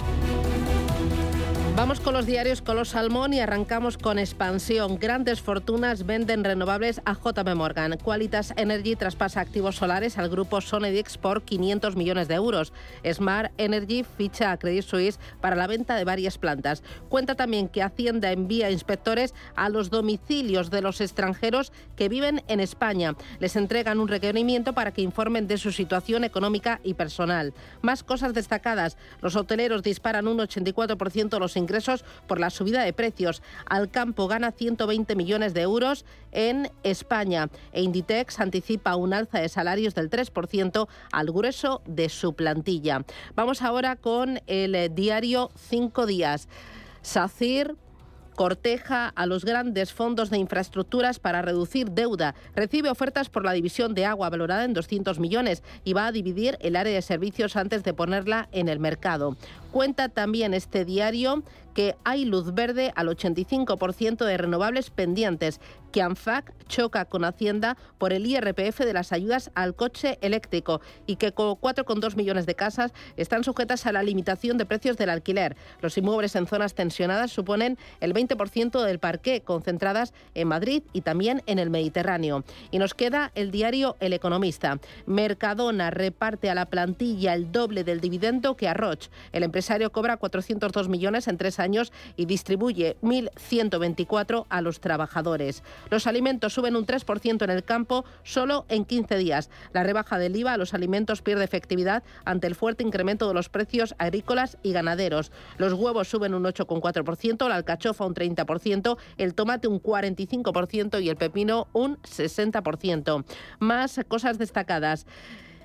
S1: Vamos con los diarios Color Salmón y arrancamos con expansión. Grandes fortunas venden renovables a JP Morgan. Qualitas Energy traspasa activos solares al grupo Sonedix por 500 millones de euros. Smart Energy ficha a Credit Suisse para la venta de varias plantas. Cuenta también que Hacienda envía inspectores a los domicilios de los extranjeros que viven en España. Les entregan un requerimiento para que informen de su situación económica y personal. Más cosas destacadas. Los hoteleros disparan un 84% los ingresos ingresos por la subida de precios. Alcampo gana 120 millones de euros en España e Inditex anticipa un alza de salarios del 3% al grueso de su plantilla. Vamos ahora con el diario Cinco Días. SACIR corteja a los grandes fondos de infraestructuras para reducir deuda. Recibe ofertas por la división de agua valorada en 200 millones y va a dividir el área de servicios antes de ponerla en el mercado. Cuenta también este diario que hay luz verde al 85% de renovables pendientes, que ANFAC choca con Hacienda por el IRPF de las ayudas al coche eléctrico y que con 4,2 millones de casas están sujetas a la limitación de precios del alquiler. Los inmuebles en zonas tensionadas suponen el 20% del parque, concentradas en Madrid y también en el Mediterráneo. Y nos queda el diario El Economista. Mercadona reparte a la plantilla el doble del dividendo que a Roche. El empresario cobra 402 millones en tres años y distribuye 1.124 a los trabajadores. Los alimentos suben un 3% en el campo solo en 15 días. La rebaja del IVA a los alimentos pierde efectividad ante el fuerte incremento de los precios agrícolas y ganaderos. Los huevos suben un 8,4%, la alcachofa un 30%, el tomate un 45% y el pepino un 60%. Más cosas destacadas.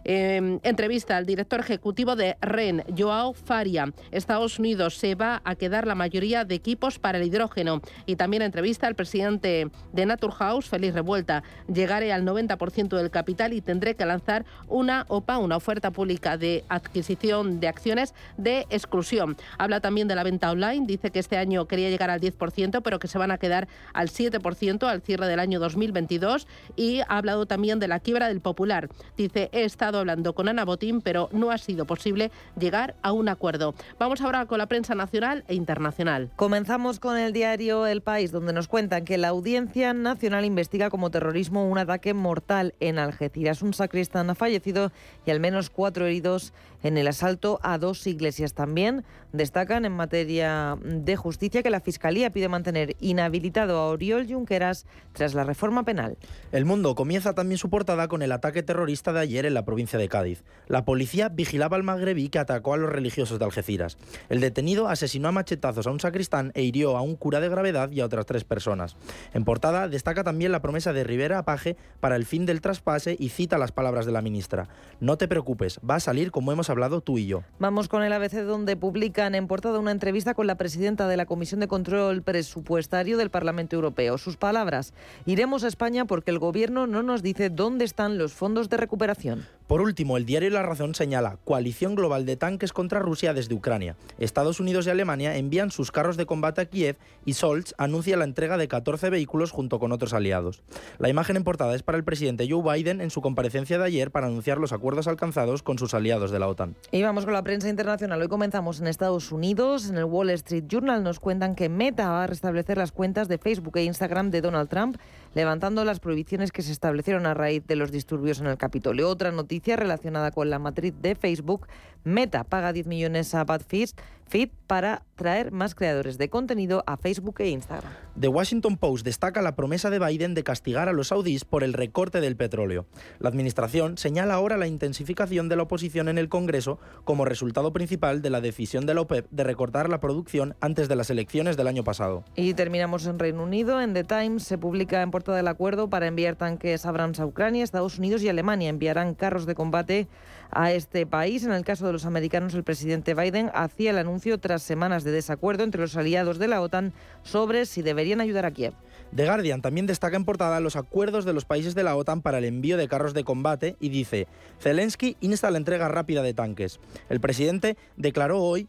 S1: Em, entrevista al director ejecutivo de REN, Joao Faria. Estados Unidos se va a quedar la mayoría de equipos para el hidrógeno. Y también entrevista al presidente de Naturhaus, Félix Revuelta. Llegaré al 90% del capital y tendré que lanzar una OPA, una oferta pública de adquisición de acciones de exclusión. Habla también de la venta online. Dice que este año quería llegar al 10%, pero que se van a quedar al 7% al cierre del año 2022. Y ha hablado también de la quiebra del Popular. Dice, he estado estado hablando con Ana Botín, pero no ha sido posible llegar a un acuerdo. Vamos ahora con la prensa nacional e internacional.
S13: Comenzamos con el diario El País, donde nos cuentan que la Audiencia Nacional investiga como terrorismo un ataque mortal en Algeciras. Un sacristán ha fallecido y al menos cuatro heridos en el asalto a dos iglesias. También destacan en materia de justicia que la Fiscalía pide mantener inhabilitado a Oriol Junqueras tras la reforma penal.
S11: El mundo comienza también su portada con el ataque terrorista de ayer en la provincia de Cádiz. La policía vigilaba al magrebí que atacó a los religiosos de Algeciras. El detenido asesinó a machetazos a un sacristán e hirió a un cura de gravedad y a otras tres personas. En portada destaca también la promesa de Rivera a Paje para el fin del traspase y cita las palabras de la ministra. No te preocupes, va a salir como hemos hablado tú y yo.
S13: Vamos con el ABC donde publican en portada una entrevista con la presidenta de la Comisión de Control Presupuestario del Parlamento Europeo. Sus palabras, iremos a España porque el gobierno no nos dice dónde están los fondos de recuperación.
S11: Por último, el diario La Razón señala coalición global de tanques contra Rusia desde Ucrania. Estados Unidos y Alemania envían sus carros de combate a Kiev y Scholz anuncia la entrega de 14 vehículos junto con otros aliados. La imagen en portada es para el presidente Joe Biden en su comparecencia de ayer para anunciar los acuerdos alcanzados con sus aliados de la OTAN.
S13: Y vamos con la prensa internacional. Hoy comenzamos en Estados Unidos. En el Wall Street Journal nos cuentan que Meta va a restablecer las cuentas de Facebook e Instagram de Donald Trump, levantando las prohibiciones que se establecieron a raíz de los disturbios en el Capitolio. Otra noticia relacionada con la matriz de Facebook, Meta paga 10 millones a BadFeed Fit para traer más creadores de contenido a Facebook e Instagram.
S11: The Washington Post destaca la promesa de Biden de castigar a los saudíes por el recorte del petróleo. La administración señala ahora la intensificación de la oposición en el Congreso como resultado principal de la decisión de la OPEP de recortar la producción antes de las elecciones del año pasado.
S13: Y terminamos en Reino Unido. En The Times se publica en portada del acuerdo para enviar tanques Abrams a Ucrania. Estados Unidos y Alemania enviarán carros de combate a este país. En el caso de los americanos, el presidente Biden hacía el anuncio tras semanas de desacuerdo entre los aliados de la OTAN sobre si deberían ayudar a Kiev.
S11: The Guardian también destaca en portada los acuerdos de los países de la OTAN para el envío de carros de combate y dice, Zelensky insta la entrega rápida de tanques. El presidente declaró hoy,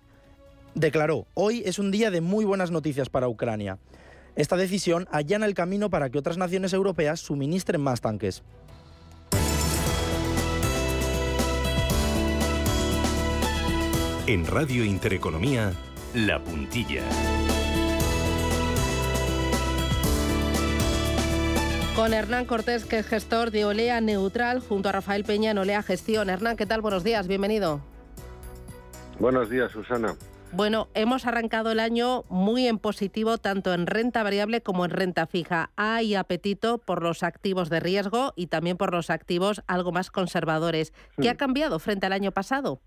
S11: declaró, hoy es un día de muy buenas noticias para Ucrania. Esta decisión allana el camino para que otras naciones europeas suministren más tanques.
S2: En Radio Intereconomía, La Puntilla.
S1: Con Hernán Cortés, que es gestor de Olea Neutral, junto a Rafael Peña en Olea Gestión. Hernán, ¿qué tal? Buenos días, bienvenido.
S27: Buenos días, Susana.
S1: Bueno, hemos arrancado el año muy en positivo, tanto en renta variable como en renta fija. Hay apetito por los activos de riesgo y también por los activos algo más conservadores. ¿Qué ha cambiado frente al año pasado?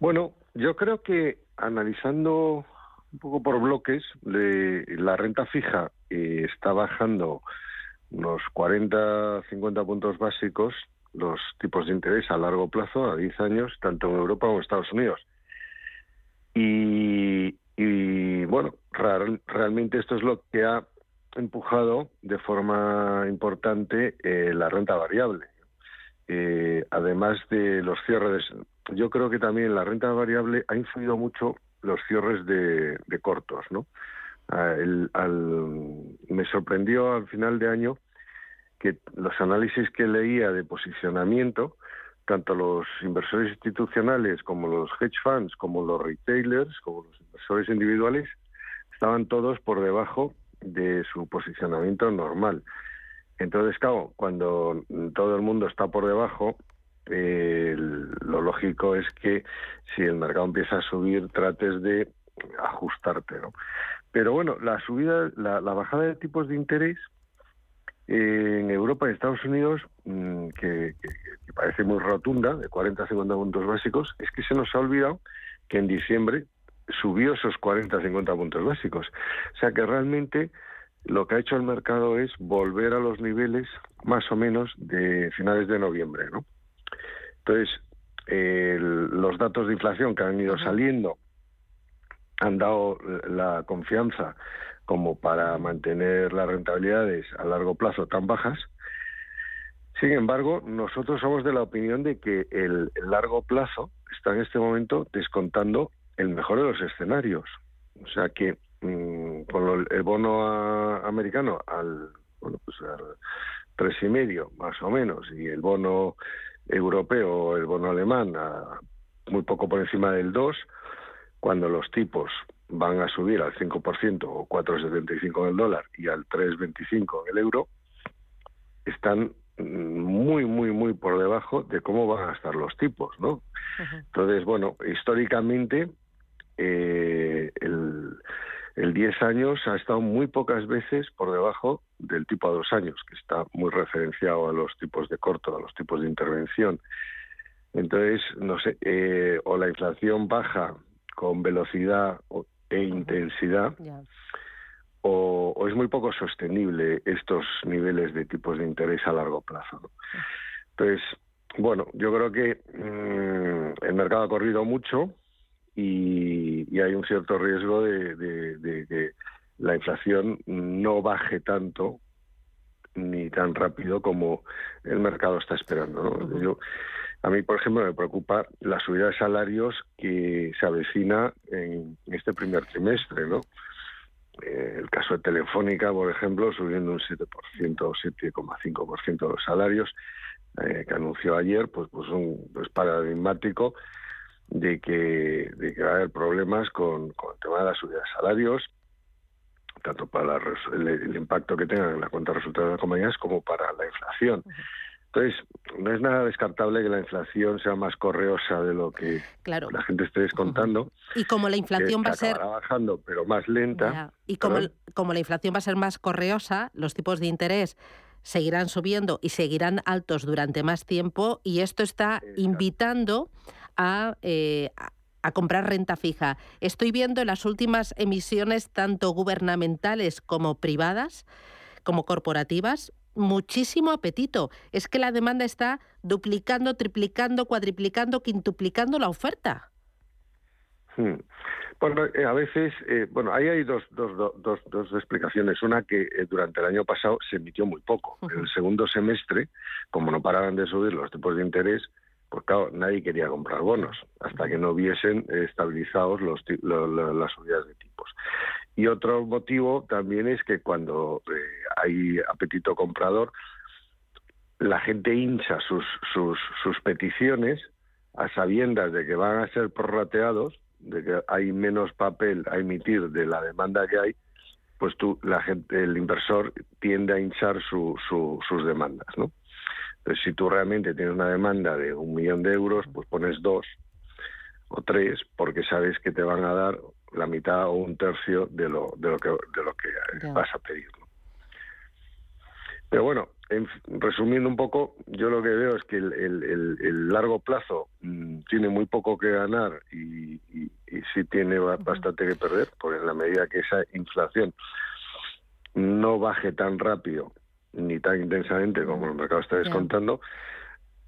S27: Bueno, yo creo que analizando un poco por bloques, la renta fija eh, está bajando unos 40, 50 puntos básicos los tipos de interés a largo plazo, a 10 años, tanto en Europa como en Estados Unidos. Y, bueno, realmente esto es lo que ha empujado de forma importante eh, la renta variable. Eh, además de los cierres, yo creo que también la renta variable ha influido mucho los cierres de, cortos, ¿no? Ah, me sorprendió al final de año que los análisis que leía de posicionamiento, tanto los inversores institucionales como los hedge funds, como los retailers, como los inversores individuales, estaban todos por debajo de su posicionamiento normal. Entonces, claro, cuando todo el mundo está por debajo, eh, lo lógico es que si el mercado empieza a subir, trates de ajustarte, ¿no? Pero bueno, la subida, la, bajada de tipos de interés eh, en Europa y Estados Unidos, mm, que, parece muy rotunda, de 40 a 50 puntos básicos, es que se nos ha olvidado que en diciembre subió esos 40 a 50 puntos básicos. O sea que realmente lo que ha hecho el mercado es volver a los niveles más o menos de finales de noviembre, ¿no? Entonces, los datos de inflación que han ido saliendo han dado la confianza como para mantener las rentabilidades a largo plazo tan bajas. Sin embargo, nosotros somos de la opinión de que el, largo plazo está en este momento descontando el mejor de los escenarios. O sea que mm, con el bono americano al, bueno, pues tres y medio más o menos y el bono europeo el bono alemán a muy poco por encima del 2, cuando los tipos van a subir al 5% o 4,75 en el dólar y al 3,25 en el euro, están muy, muy, muy por debajo de cómo van a estar los tipos, ¿no? Entonces, bueno, históricamente eh, el, el 10 años ha estado muy pocas veces por debajo del tipo a dos años, que está muy referenciado a los tipos de corto, a los tipos de intervención. Entonces, no sé, eh, o la inflación baja con velocidad e intensidad, o, es muy poco sostenible estos niveles de tipos de interés a largo plazo. Entonces, bueno, yo creo que mm, el mercado ha corrido mucho y, hay un cierto riesgo de, que la inflación no baje tanto ni tan rápido como el mercado está esperando. ¿no? Yo, a mí, por ejemplo, me preocupa la subida de salarios que se avecina en este primer trimestre, ¿no? Eh, el caso de Telefónica, por ejemplo, subiendo un 7% o 7,5% de los salarios, eh, que anunció ayer, pues, pues un pues paradigmático de que, de que va a haber problemas con, el tema de la subida de salarios, tanto para el, impacto que tengan en la cuenta de resultados de las compañías como para la inflación. Entonces, no es nada descartable que la inflación sea más correosa de lo que la gente esté descontando.
S1: Y como la inflación va a ser...
S27: bajando, pero más lenta.
S1: Y como, como la inflación va a ser más correosa, los tipos de interés seguirán subiendo y seguirán altos durante más tiempo y esto está invitando a, eh, a comprar renta fija. Estoy viendo en las últimas emisiones, tanto gubernamentales como privadas, como corporativas, muchísimo apetito. Es que la demanda está duplicando, triplicando, cuadriplicando, quintuplicando la oferta.
S27: Hmm. Bueno, eh, a veces, eh, bueno, ahí hay dos, dos, dos, dos explicaciones. Una que eh, durante el año pasado se emitió muy poco. En el segundo semestre, como no paraban de subir los tipos de interés, pues claro, nadie quería comprar bonos hasta que no viesen estabilizados los, las subidas de tipos. Y otro motivo también es que cuando eh, hay apetito comprador, la gente hincha sus, sus, sus peticiones a sabiendas de que van a ser prorrateados, de que hay menos papel a emitir de la demanda que hay, pues tú, la gente, el inversor tiende a hinchar su, sus demandas, ¿no? Entonces, si tú realmente tienes una demanda de un millón de euros, pues pones dos o tres, porque sabes que te van a dar la mitad o un tercio de lo, de lo que, de lo que vas a pedir. Pero bueno, resumiendo un poco, yo lo que veo es que el, el, largo plazo mm, tiene muy poco que ganar y, y, sí tiene bastante que perder, porque en la medida que esa inflación no baje tan rápido ni tan intensamente como el mercado está descontando,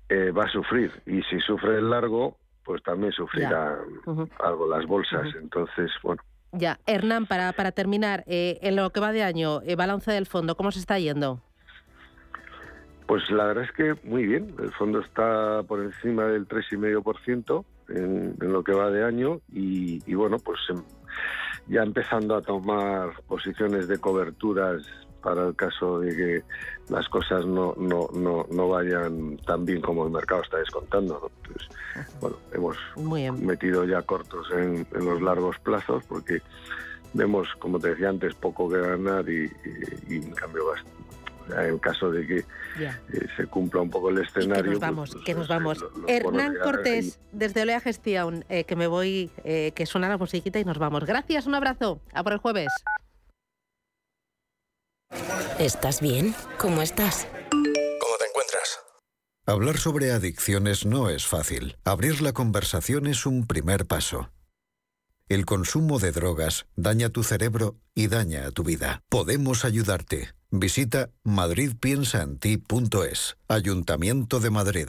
S27: eh, va a sufrir. Y si sufre el largo, pues también sufrirá algo las bolsas. Entonces, bueno.
S1: Ya, Hernán, para, para terminar, eh, en lo que va de año, eh, balance del fondo, ¿cómo se está yendo?
S27: Pues la verdad es que muy bien. El fondo está por encima del 3,5% en, en lo que va de año y, y bueno, pues em, ya empezando a tomar posiciones de coberturas para el caso de que las cosas no, no, no, no vayan tan bien como el mercado está descontando. Entonces, bueno, hemos metido ya cortos en, los largos plazos porque vemos, como te decía antes, poco que ganar y, en cambio en caso de que eh, se cumpla un poco el escenario. que
S1: nos vamos, pues, que nos vamos. Hernán Cortés, desde Olea Gestión, eh, que me voy, eh, que suena la musiquita y nos vamos. Gracias, un abrazo. A por el jueves.
S21: ¿Estás bien? ¿Cómo estás?
S28: ¿Cómo te encuentras? Hablar sobre adicciones no es fácil. Abrir la conversación es un primer paso. El consumo de drogas daña tu cerebro y daña a tu vida. Podemos ayudarte. Visita madridpiensaenti.es. Ayuntamiento de Madrid.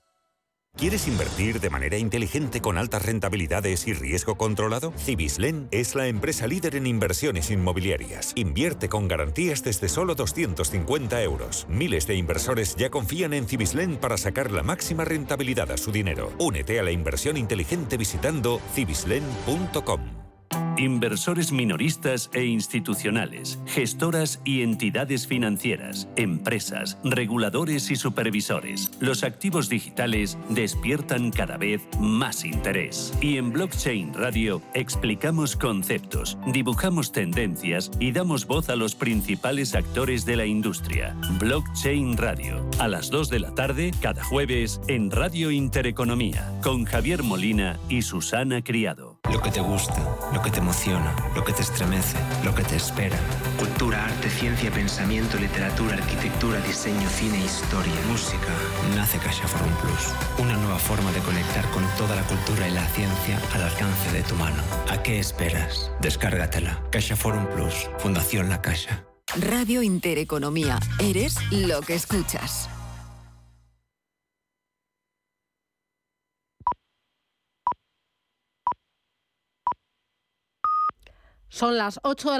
S29: ¿Quieres invertir de manera inteligente con altas rentabilidades y riesgo controlado? Cibislen es la empresa líder en inversiones inmobiliarias. Invierte con garantías desde solo 250 euros. Miles de inversores ya confían en Cibislen para sacar la máxima rentabilidad a su dinero. Únete a la inversión inteligente visitando cibislen.com.
S10: Inversores minoristas e institucionales, gestoras y entidades financieras, empresas, reguladores y supervisores. Los activos digitales despiertan cada vez más interés. Y en Blockchain Radio explicamos conceptos, dibujamos tendencias y damos voz a los principales actores de la industria. Blockchain Radio, a las 2 de la tarde, cada jueves, en Radio Intereconomía, con Javier Molina y Susana Criado.
S30: Lo que te gusta, lo que te emociona, lo que te estremece, lo que te espera. Cultura, arte, ciencia, pensamiento, literatura, arquitectura, diseño, cine, historia, música. Nace Caixa Forum Plus. Una nueva forma de conectar con toda la cultura y la ciencia al alcance de tu mano. ¿A qué esperas? Descárgatela. Caixa Forum Plus. Fundación La Caixa.
S31: Radio Intereconomía. Eres lo que escuchas.
S1: Son las 8 de la